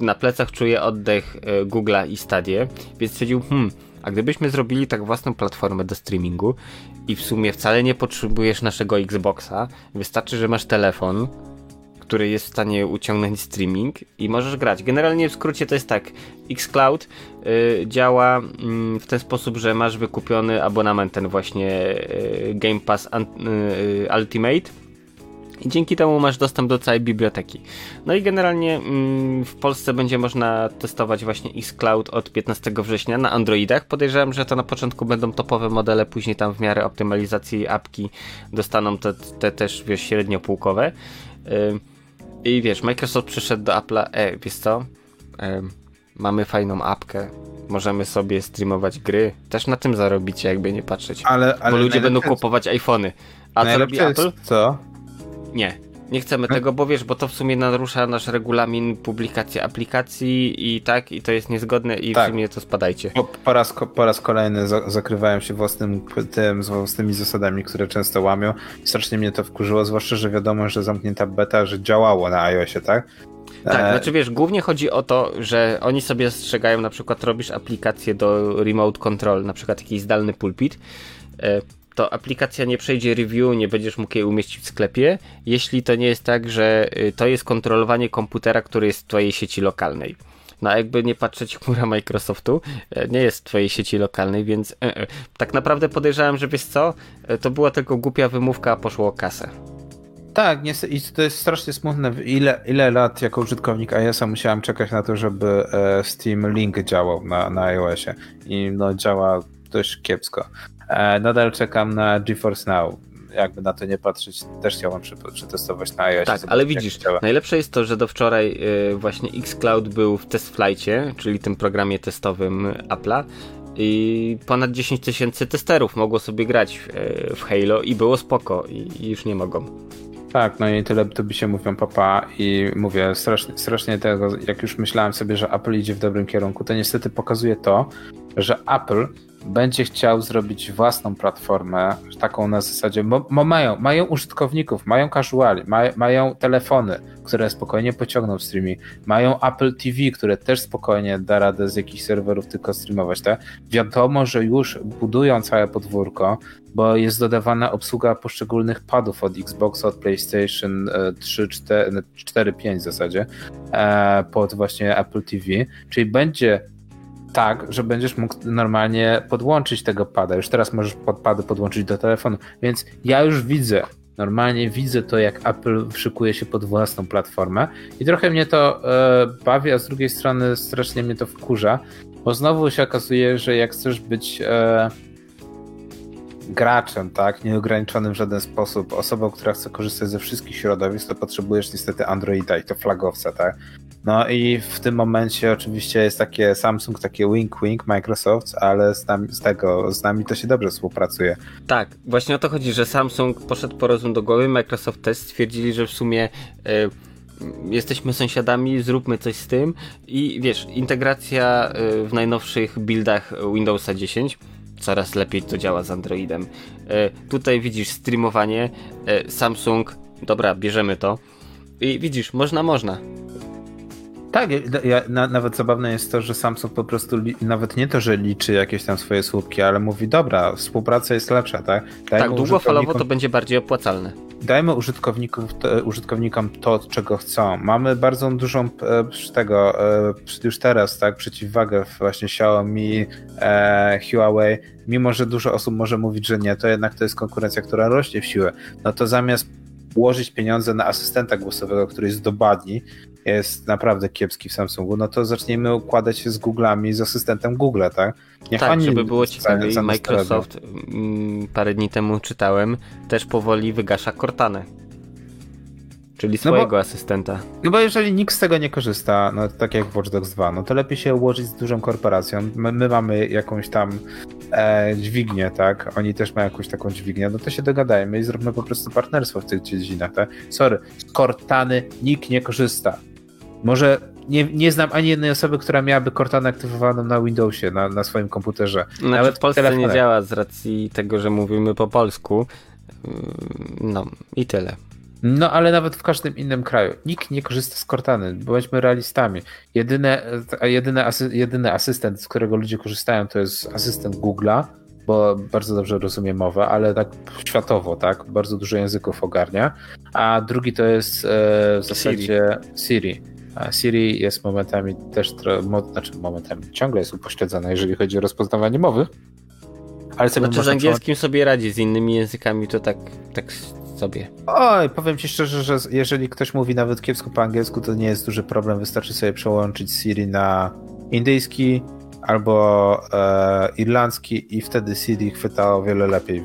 na plecach czuje oddech yy, Google'a i Stadia, więc stwierdził, hmm, a gdybyśmy zrobili tak własną platformę do streamingu i w sumie wcale nie potrzebujesz naszego Xboxa, wystarczy, że masz telefon, który jest w stanie uciągnąć streaming i możesz grać. Generalnie w skrócie to jest tak, xCloud y, działa y, w ten sposób, że masz wykupiony abonament ten właśnie y, Game Pass y, Ultimate i dzięki temu masz dostęp do całej biblioteki. No i generalnie mm, w Polsce będzie można testować właśnie xCloud od 15 września na Androidach. Podejrzewam, że to na początku będą topowe modele, później tam w miarę optymalizacji apki dostaną te, te też wiesz, średniopółkowe. Yy, i wiesz, Microsoft przyszedł do Apple'a, e, wiesz co? E, mamy fajną apkę, możemy sobie streamować gry. Też na tym zarobicie, jakby nie patrzeć. Ale, ale Bo ludzie będą kupować iPhony. A co robi Apple? Co? Nie. Nie chcemy Hmm? tego, bo wiesz, bo to w sumie narusza nasz regulamin publikacji aplikacji i tak, i to jest niezgodne i Tak. w sumie to spadajcie. Po, po, raz, po raz kolejny za, zakrywają się własnym tym, z własnymi zasadami, które często łamią. Strasznie mnie to wkurzyło, zwłaszcza, że wiadomo, że zamknięta beta, że działało na iOSie, tak? Tak, E, znaczy wiesz, głównie chodzi o to, że oni sobie strzegają, na przykład robisz aplikację do remote control, na przykład jakiś zdalny pulpit, e, to aplikacja nie przejdzie review, nie będziesz mógł jej umieścić w sklepie, jeśli to nie jest tak, że y, to jest kontrolowanie komputera, który jest w twojej sieci lokalnej. No jakby nie patrzeć, chmura Microsoftu e, nie jest w twojej sieci lokalnej, więc e, e. tak naprawdę podejrzewam, że wiesz co, E, to była tylko głupia wymówka, a poszło o kasę. Tak, niestety, i to jest strasznie smutne. Ile, ile lat jako użytkownik iOS-a musiałem czekać na to, żeby e, Steam Link działał na, na iOSie. I no działa dość kiepsko. E, nadal czekam na GeForce Now. Jakby na to nie patrzeć, też chciałbym przetestować na iOSie. Tak, ale widzisz, najlepsze jest to, że do wczoraj y, właśnie xCloud był w TestFlightie, czyli tym programie testowym Apple'a i ponad 10 tysięcy testerów mogło sobie grać w, y, w Halo i było spoko i, już nie mogą. Tak, no i tyle to by się mówią papa i mówię, strasznie, strasznie tego, jak już myślałem sobie, że Apple idzie w dobrym kierunku, to niestety pokazuje to, że Apple będzie chciał zrobić własną platformę, taką na zasadzie, bo, mają, mają użytkowników, mają casuali, ma, mają telefony, które spokojnie pociągną streaming, mają Apple TV, które też spokojnie da radę z jakichś serwerów tylko streamować, tak? Wiadomo, że już budują całe podwórko, bo jest dodawana obsługa poszczególnych padów od Xboxa, od PlayStation e, 3, 4, 4 5 w zasadzie, e, pod właśnie Apple TV, czyli będzie tak, że będziesz mógł normalnie podłączyć tego pada. Już teraz możesz podpady podłączyć do telefonu, więc ja już widzę, normalnie widzę to, jak Apple szykuje się pod własną platformę i trochę mnie to e, bawi, a z drugiej strony strasznie mnie to wkurza, bo znowu się okazuje, że jak chcesz być e, graczem, tak, nieograniczonym w żaden sposób, osobą, która chce korzystać ze wszystkich środowisk, to potrzebujesz niestety Androida i to flagowca, tak. No i w tym momencie oczywiście jest takie Samsung, takie wink wink Microsoft, ale z, nami, z tego, z nami to się dobrze współpracuje. Tak, właśnie o to chodzi, że Samsung poszedł po rozum do głowy, Microsoft też stwierdzili, że w sumie y, jesteśmy sąsiadami, zróbmy coś z tym i wiesz, integracja y, w najnowszych buildach Windowsa 10 coraz lepiej to działa z Androidem. Y, tutaj widzisz streamowanie, Samsung, dobra, bierzemy to i widzisz, można, można. Tak, ja, na, nawet zabawne jest to, że Samsung po prostu li, nawet nie to, że liczy jakieś tam swoje słupki, ale mówi, dobra, współpraca jest lepsza, tak? Dajmy tak, długofalowo to użytkownikom- będzie bardziej opłacalne. dajmy użytkowników, to, użytkownikom to, czego chcą. Mamy bardzo dużą e, tego, e, już teraz, tak, przeciwwagę właśnie Xiaomi, e, Huawei. Mimo, że dużo osób może mówić, że nie, to jednak to jest konkurencja, która rośnie w siłę. No to zamiast ułożyć pieniądze na asystenta głosowego, który jest do badni, jest naprawdę kiepski w Samsungu, no to zacznijmy układać się z Googlami, z asystentem Google, tak? Niech Tak, żeby było ciekawiej. Microsoft mm, parę dni temu czytałem, też powoli wygasza Cortanę. Czyli No bo- swojego asystenta. No bo jeżeli nikt z tego nie korzysta, no tak jak Watch Dogs 2, no to lepiej się ułożyć z dużą korporacją. My, my mamy jakąś tam e, dźwignię, tak? Oni też mają jakąś taką dźwignię, no to się dogadajmy i zróbmy po prostu partnerstwo w tych dziedzinach, tak? Sorry, z Cortany nikt nie korzysta. Może nie, nie znam ani jednej osoby, która miałaby Cortanę aktywowaną na Windowsie, na, na swoim komputerze. Znaczy Nawet w Polsce telefonem. nie działa z racji tego, że mówimy po polsku. Ym, No i tyle. No, ale nawet w każdym innym kraju. Nikt nie korzysta z Cortany, bądźmy realistami. Jedyne, a jedyny, asy, jedyny asystent, z którego ludzie korzystają, to jest asystent Google'a, bo bardzo dobrze rozumie mowę, ale tak światowo, tak? Bardzo dużo języków ogarnia. A drugi to jest e, w zasadzie Siri. A Siri jest momentami też, mo, znaczy momentami ciągle jest upośledzona, jeżeli chodzi o rozpoznawanie mowy. Ale sobie Znaczy z angielskim sobie radzi, z innymi językami to tak, tak Oj, powiem ci szczerze, że jeżeli ktoś mówi nawet kiepsko po angielsku, to nie jest duży problem. Wystarczy sobie przełączyć Siri na indyjski albo e, irlandzki i wtedy CD chwyta o wiele lepiej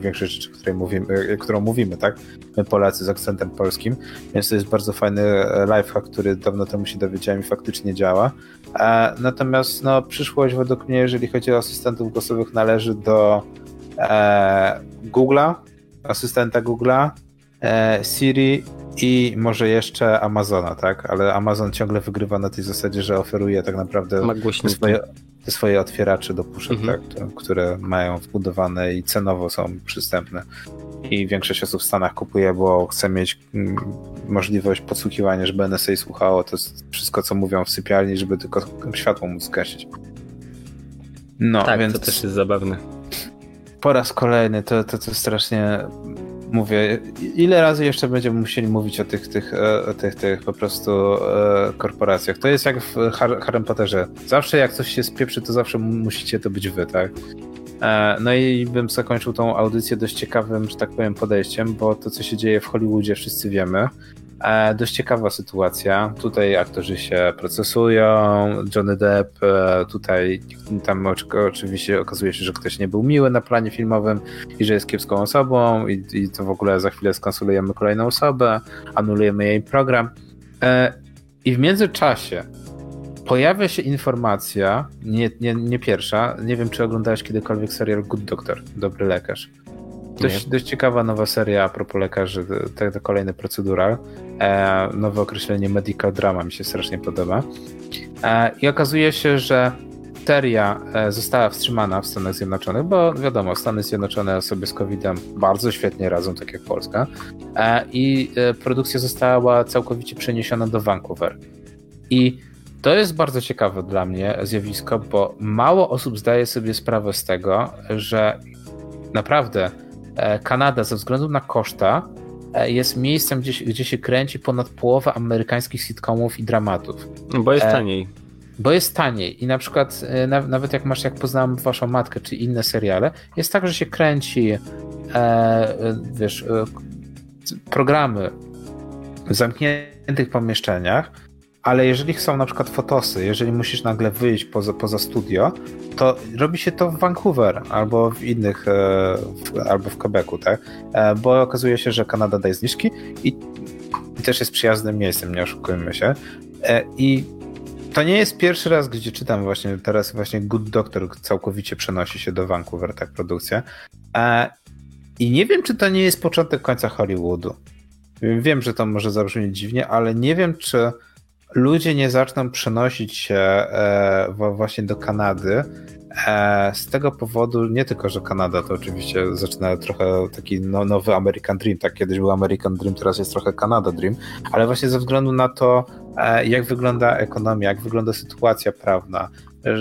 większość rzeczy, której mówimy, e, którą mówimy, tak? My Polacy z akcentem polskim, więc to jest bardzo fajny e, lifehack, który dawno temu się dowiedziałem i faktycznie działa. E, natomiast no, przyszłość według mnie, jeżeli chodzi o asystentów głosowych, należy do e, Google'a, asystenta Google'a, e, Siri i może jeszcze Amazona, tak? Ale Amazon ciągle wygrywa na tej zasadzie, że oferuje tak naprawdę te swoje, te swoje otwieracze do puszek, mhm. tak? które mają wbudowane i cenowo są przystępne. I większość osób w Stanach kupuje, bo chce mieć mm, możliwość podsłuchiwania, żeby NSA słuchało to wszystko, co mówią w sypialni, żeby tylko światło móc zgasić. No, tak, więc to też jest zabawne. Po raz kolejny to, to, to strasznie mówię, ile razy jeszcze będziemy musieli mówić o tych, tych, e, o tych, tych po prostu e, korporacjach. To jest jak w Harry Potterze. Zawsze jak coś się spieprzy, to zawsze musicie to być wy, tak? E, no i bym zakończył tą audycję dość ciekawym, że tak powiem, podejściem, bo to, co się dzieje w Hollywoodzie, wszyscy wiemy. E, dość ciekawa sytuacja. Tutaj aktorzy się procesują, Johnny Depp, e, tutaj tam oczywiście okazuje się, że ktoś nie był miły na planie filmowym i że jest kiepską osobą i, i to w ogóle za chwilę skonsulujemy kolejną osobę, anulujemy jej program. E, I w międzyczasie pojawia się informacja, nie, nie, nie pierwsza, nie wiem czy oglądałeś kiedykolwiek serial Good Doctor, Dobry Lekarz. Dość, dość ciekawa nowa seria a propos lekarzy, to, to kolejny procedural. E, nowe określenie medical drama mi się strasznie podoba. E, I okazuje się, że seria e, została wstrzymana w Stanach Zjednoczonych, bo wiadomo, Stany Zjednoczone sobie z COVID-em bardzo świetnie radzą, tak jak Polska. E, I e, produkcja została całkowicie przeniesiona do Vancouver. I to jest bardzo ciekawe dla mnie zjawisko, bo mało osób zdaje sobie sprawę z tego, że naprawdę Kanada ze względu na koszta e, jest miejscem, gdzie, gdzie się kręci ponad połowę amerykańskich sitcomów i dramatów. No bo jest e, taniej. Bo jest taniej i na przykład nawet jak masz, jak poznałem waszą matkę, czy inne seriale, jest tak, że się kręci e, wiesz, programy w zamkniętych pomieszczeniach, ale jeżeli są na przykład fotosy, jeżeli musisz nagle wyjść poza, poza studio, to robi się to w Vancouver albo w innych, e, albo w Quebecu, tak? E, bo okazuje się, że Kanada daje zniżki i, i też jest przyjaznym miejscem, nie oszukujmy się. E, I to nie jest pierwszy raz, gdzie czytam właśnie teraz właśnie Good Doctor całkowicie przenosi się do Vancouver, tak produkcja. I nie wiem, czy to nie jest początek końca Hollywoodu. Wiem, że to może zabrzmieć dziwnie, ale nie wiem, czy ludzie nie zaczną przenosić się e, właśnie do Kanady. E, z tego powodu, nie tylko, że Kanada to oczywiście zaczyna trochę taki no, nowy American Dream, tak kiedyś był American Dream, teraz jest trochę Canada Dream, ale właśnie ze względu na to, e, jak wygląda ekonomia, jak wygląda sytuacja prawna,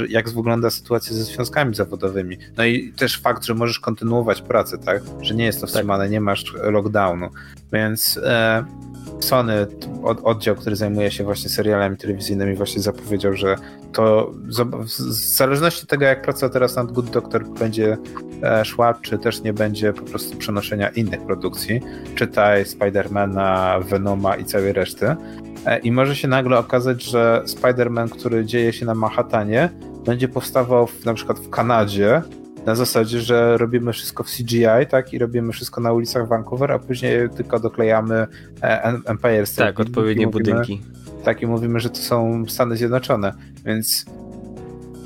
jak wygląda sytuacja ze związkami zawodowymi. No i też fakt, że możesz kontynuować pracę, tak? Że nie jest to wstrzymane, nie masz lockdownu. Więc Sony, od, oddział, który zajmuje się właśnie serialami telewizyjnymi, właśnie zapowiedział, że to w zależności od tego, jak praca teraz nad Good Doctor będzie e, szła, czy też nie będzie po prostu przenoszenia innych produkcji, czytaj Spidermana, Venoma i całej reszty. E, I może się nagle okazać, że Spider-Man, który dzieje się na Manhattanie, będzie powstawał w, na przykład w Kanadzie, na zasadzie, że robimy wszystko w CGI, tak, i robimy wszystko na ulicach Vancouver, a później tylko doklejamy e, Empire State. Tak, odpowiednie mówimy, budynki. Tak, i mówimy, że to są Stany Zjednoczone, więc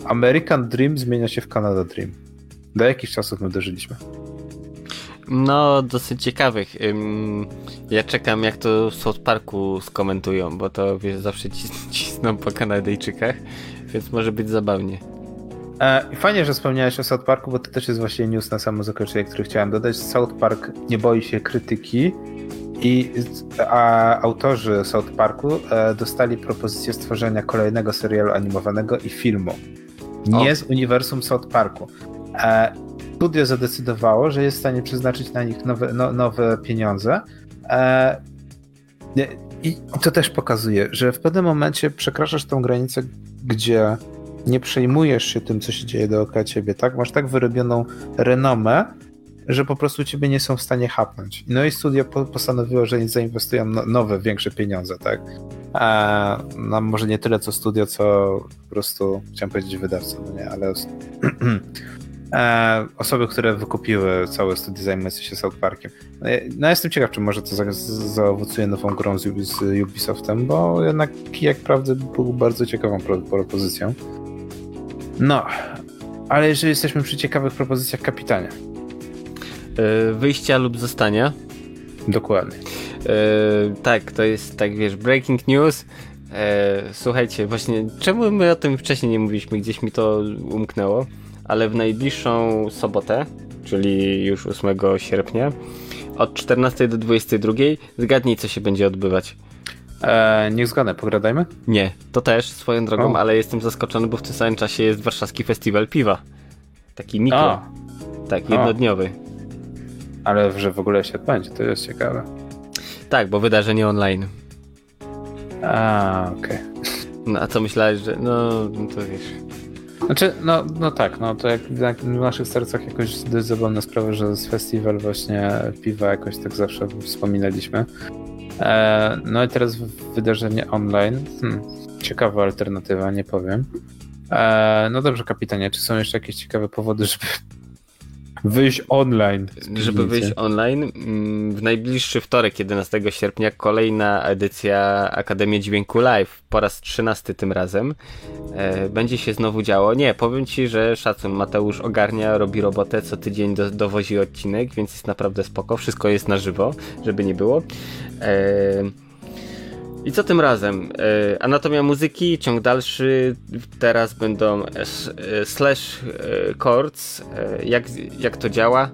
American Dream zmienia się w Canada Dream. Do jakich czasów my dożyliśmy? No, dosyć ciekawych. Ja czekam, jak to w South Parku skomentują, bo to wiesz, zawsze cisną po Kanadyjczykach, więc może być zabawnie. E, fajnie, że wspomniałeś o South Parku, bo to też jest właśnie news na samo zakończenie, który chciałem dodać. South Park nie boi się krytyki i a autorzy South Parku e, dostali propozycję stworzenia kolejnego serialu animowanego i filmu. Nie o. z uniwersum South Parku. E, studio zadecydowało, że jest w stanie przeznaczyć na nich nowe, no, nowe pieniądze. I to też pokazuje, że w pewnym momencie przekraczasz tą granicę, gdzie nie przejmujesz się tym, co się dzieje dookoła ciebie, tak? Masz tak wyrobioną renomę, że po prostu ciebie nie są w stanie hapnąć. No i studio postanowiło, że zainwestują no, nowe, większe pieniądze, tak? A, no może nie tyle co studio, co po prostu, chciałem powiedzieć wydawca, no nie, ale e, osoby, które wykupiły całe studio zajmujące się South Parkiem. No, no jestem ciekaw, czy może to za, zaowocuje nową grą z, z Ubisoftem, bo jednak Kijak prawdy był bardzo ciekawą pro, propozycją. No, ale jeżeli jesteśmy przy ciekawych propozycjach kapitanie. Yy, wyjścia lub zostania. Dokładnie. Yy, tak, to jest tak, wiesz, breaking news. Yy, słuchajcie, właśnie, czemu my o tym wcześniej nie mówiliśmy? Gdzieś mi to umknęło, ale w najbliższą sobotę, czyli już 8 sierpnia, od 14 do 22, zgadnij, co się będzie odbywać. Eee, niech zgadę, pogradajmy? Nie, to też swoją drogą, o. ale jestem zaskoczony, bo w tym samym czasie jest warszawski festiwal piwa. Taki mikro. O. Tak, jednodniowy. O. Ale że w ogóle się odbędzie, to jest ciekawe. Tak, bo wydarzenie online. A, okej. Okay. No a co myślałeś, że no, to wiesz. Znaczy, no, no tak, no to jak w naszych sercach jakoś dość zabawna sprawa, że z festiwal właśnie piwa jakoś tak zawsze wspominaliśmy. E, no i teraz wydarzenie online. Hmm, ciekawa alternatywa, nie powiem. E, no dobrze, kapitanie, czy są jeszcze jakieś ciekawe powody, żeby wyjść online. Żeby wyjść online, mm, w najbliższy wtorek, 11 sierpnia, kolejna edycja Akademii Dźwięku Live, po raz 13 tym razem. E, będzie się znowu działo. Nie, powiem ci, że szacun, Mateusz ogarnia, robi robotę, co tydzień do, dowozi odcinek, więc jest naprawdę spoko. Wszystko jest na żywo, żeby nie było. E, i co tym razem? E, anatomia muzyki, ciąg dalszy. Teraz będą e, slash e, chords. Jak, jak to działa?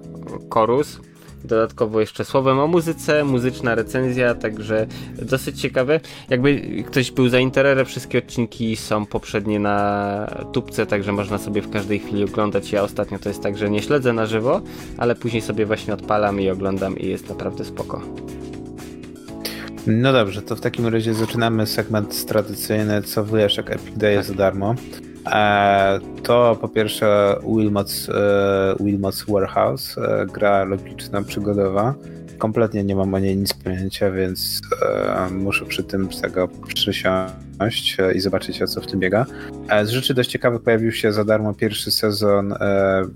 Chorus. Dodatkowo jeszcze słowem o muzyce, muzyczna recenzja, także dosyć ciekawe. Jakby ktoś był za intererem, wszystkie odcinki są poprzednie na tubce, także można sobie w każdej chwili oglądać. Ja ostatnio to jest tak, że nie śledzę na żywo, ale później sobie właśnie odpalam i oglądam i jest naprawdę spoko. No dobrze, to w takim razie zaczynamy segment tradycyjny, co wiesz, jak Epic daje za darmo. E, to po pierwsze Wilmot's, e, Wilmot's Warehouse, e, gra logiczna, przygodowa. Kompletnie nie mam o niej nic pojęcia, więc muszę przy tym tego przysiąść i zobaczyć o co w tym biega. Z rzeczy dość ciekawych pojawił się za darmo pierwszy sezon,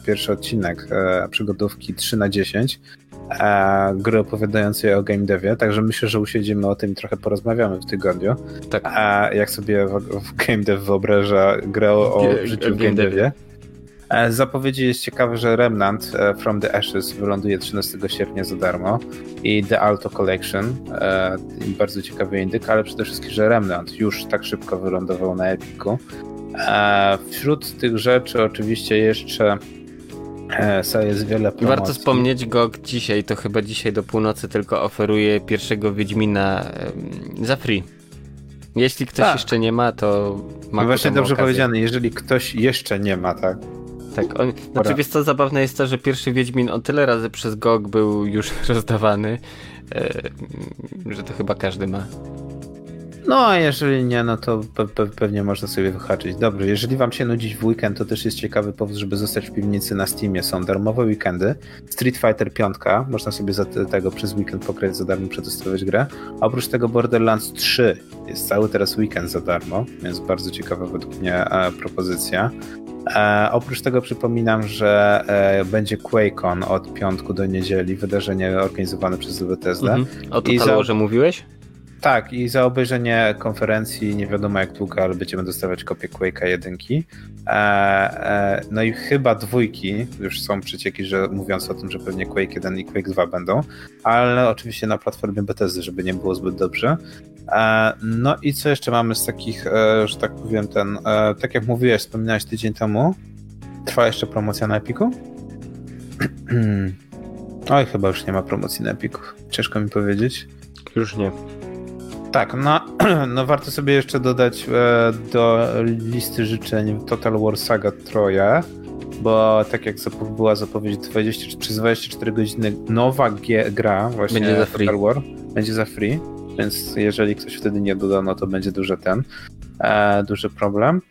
pierwszy odcinek przygodówki 3 na 10 e, gry opowiadającej o game devie, także myślę, że usiedzimy o tym i trochę porozmawiamy w tygodniu. Tak. A jak sobie w, w game dev wyobraża grę o, życiu w game devie. E, zapowiedzi jest ciekawe, że Remnant e, From the Ashes wyląduje 13 sierpnia za darmo i The Alto Collection, e, bardzo ciekawy indyk, ale przede wszystkim, że Remnant już tak szybko wylądował na Epiku. Wśród tych rzeczy oczywiście jeszcze ESA jest wiele promocji. Warto wspomnieć, GOG dzisiaj, to chyba dzisiaj do północy tylko oferuje pierwszego Wiedźmina za free. Jeśli ktoś tak. jeszcze nie ma, to ma no Właśnie dobrze okazję. powiedziane, jeżeli ktoś jeszcze nie ma, tak? Tak, on, znaczy wiesz co, zabawne jest to, że pierwszy Wiedźmin o tyle razy przez GOG był już rozdawany, e, że to chyba każdy ma. No, a jeżeli nie, no to pe pe pewnie można sobie wyhaczyć. Dobrze, jeżeli wam się nudzić w weekend, to też jest ciekawy powód, żeby zostać w piwnicy na Steamie. Są darmowe weekendy. Street Fighter 5, można sobie za tego przez weekend pokryć za darmo, przetestować grę. A oprócz tego Borderlands 3 jest cały teraz weekend za darmo, więc bardzo ciekawa według mnie e, propozycja. E, oprócz tego przypominam, że e, będzie QuakeCon od piątku do niedzieli, wydarzenie organizowane przez Bethesda. Mhm. O to za... że mówiłeś? Tak, i za obejrzenie konferencji, nie wiadomo jak długo, ale będziemy dostawać kopię Quake'a 1. E, e, no i chyba dwójki, już są przecieki, że mówiąc o tym, że pewnie Quake 1 i Quake 2 będą, ale oczywiście na platformie Bethesdy, żeby nie było zbyt dobrze. E, no i co jeszcze mamy z takich, e, że tak powiem, ten, e, tak jak mówiłeś, wspominałeś tydzień temu, trwa jeszcze promocja na Epiku? Oj, chyba już nie ma promocji na Epiku. Ciężko mi powiedzieć. Już nie. Tak, no, no warto sobie jeszcze dodać e, do listy życzeń Total War Saga Troje, bo tak jak była zapowiedź 20, przez 24 godziny nowa gra właśnie będzie za free. Total War będzie za free, więc jeżeli ktoś wtedy nie doda, no to będzie duży ten, e, duży problem.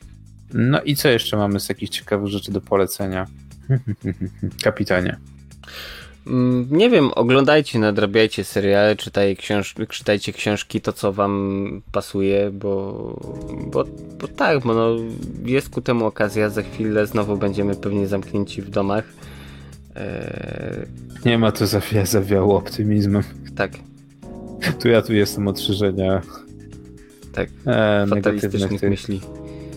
No i co jeszcze mamy z takich ciekawych rzeczy do polecenia? Kapitanie. Mm, nie wiem, oglądajcie, nadrabiajcie seriale, czytaj książ czytajcie książki, to co wam pasuje, bo, bo, bo tak, bo no, jest ku temu okazja, za chwilę znowu będziemy pewnie zamknięci w domach. Eee... Nie ma tu zawia zawiało optymizmem. Tak. Tu ja tu jestem od szerzenia tak, e, fatalistycznych myśli.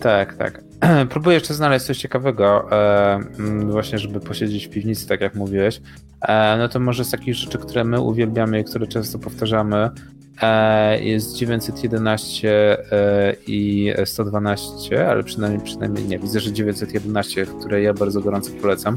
Tak, tak. Próbuję jeszcze znaleźć coś ciekawego, e, właśnie żeby posiedzieć w piwnicy, tak jak mówiłeś. E, no to może z takich rzeczy, które my uwielbiamy i które często powtarzamy, jest 911 e, i 112, ale przynajmniej, przynajmniej nie, widzę, że 911, które ja bardzo gorąco polecam.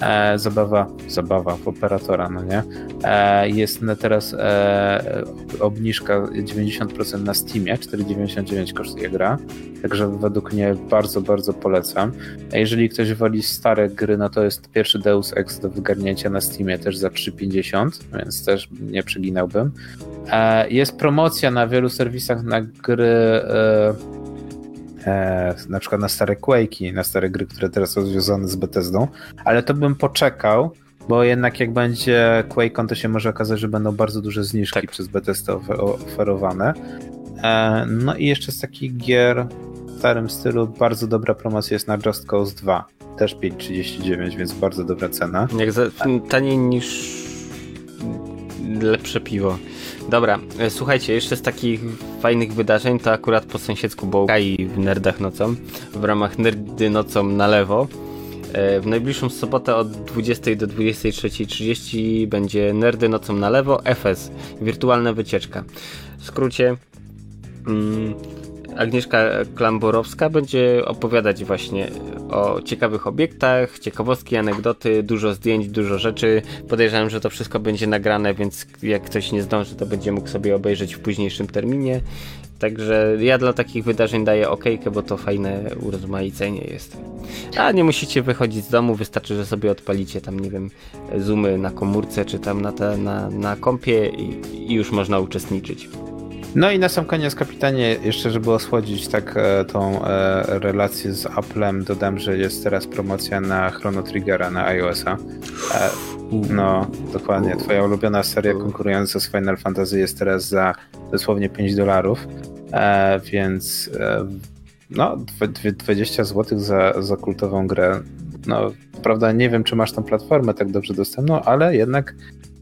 E, zabawa, zabawa operatora, no nie? E, jest teraz e, obniżka 90% na Steamie, 4,99 kosztuje gra, także według mnie bardzo, bardzo polecam. A jeżeli ktoś woli stare gry, no to jest pierwszy Deus Ex do wygarnięcia na Steamie też za 3,50, więc też nie przeginałbym. Jest promocja na wielu serwisach na gry e, e, na przykład na stare Quake'i, na stare gry, które teraz są związane z Bethesdą, ale to bym poczekał, bo jednak jak będzie Quake'on, to się może okazać, że będą bardzo duże zniżki tak. przez Bethesda oferowane. E, no i jeszcze z takich gier w starym stylu bardzo dobra promocja jest na Just Cause 2. Też 5,39, więc bardzo dobra cena. Jak za, taniej niż lepsze piwo. Dobra, e, słuchajcie, jeszcze z takich fajnych wydarzeń to akurat po sąsiedzku Bołkai w Nerdach Nocą, w ramach Nerdy Nocą na lewo. E, w najbliższą sobotę od 20 do 23.30 będzie Nerdy Nocą na lewo, FS, wirtualna wycieczka. W skrócie, mm, Agnieszka Klamborowska będzie opowiadać właśnie o ciekawych obiektach, ciekawostki, anegdoty, dużo zdjęć, dużo rzeczy. Podejrzewam, że to wszystko będzie nagrane, więc jak ktoś nie zdąży, to będzie mógł sobie obejrzeć w późniejszym terminie. Także ja dla takich wydarzeń daję okejkę, bo to fajne urozmaicenie jest. A nie musicie wychodzić z domu, wystarczy, że sobie odpalicie tam, nie wiem, zoomy na komórce czy tam na, te, na, na kompie i, i już można uczestniczyć. No i na sam koniec, kapitanie, jeszcze żeby osłodzić tak e, tą e, relację z Applem, dodam, że jest teraz promocja na Chrono Triggera na iOS-a. E, no, dokładnie. Twoja ulubiona seria konkurująca z Final Fantasy jest teraz za dosłownie 5 dolarów, więc no, 20 zł za, za kultową grę. No, prawda, nie wiem, czy masz tą platformę tak dobrze dostępną, ale jednak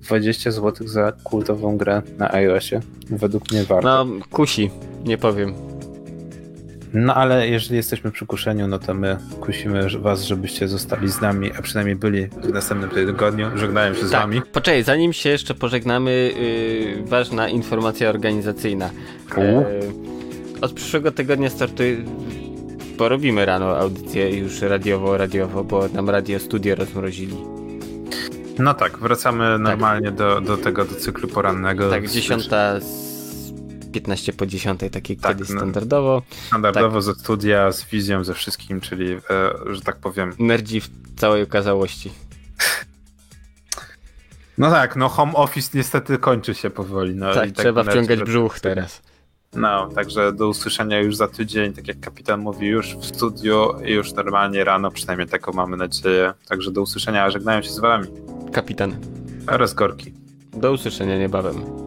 20 zł za kultową grę na iOSie. Według mnie warto. No, kusi, nie powiem. No ale jeżeli jesteśmy przy kuszeniu, no to my kusimy was, żebyście zostali z nami, a przynajmniej byli w następnym tygodniu. Żegnałem się tak. z wami. Poczekaj, zanim się jeszcze pożegnamy, yy, ważna informacja organizacyjna. Yy, od przyszłego tygodnia startuje porobimy rano audycję już radiowo, radiowo, bo nam radio studio rozmrozili. No tak, wracamy tak. normalnie Do, do tego, do cyklu porannego. Tak, 10 15 po 10, tak jak tak, kiedyś no. standardowo. Standardowo tak. ze studia, z wizją, ze wszystkim, czyli, e, że tak powiem. Nerdzi w całej okazałości. No tak, no home office niestety kończy się powoli. No, tak, trzeba wciągać brzuch teraz. No, także do usłyszenia już za tydzień, tak jak kapitan mówi, już w studiu i już normalnie rano, przynajmniej taką mamy nadzieję. Także do usłyszenia, żegnają się z wami. Kapitan. Oraz Gorki. Do usłyszenia niebawem.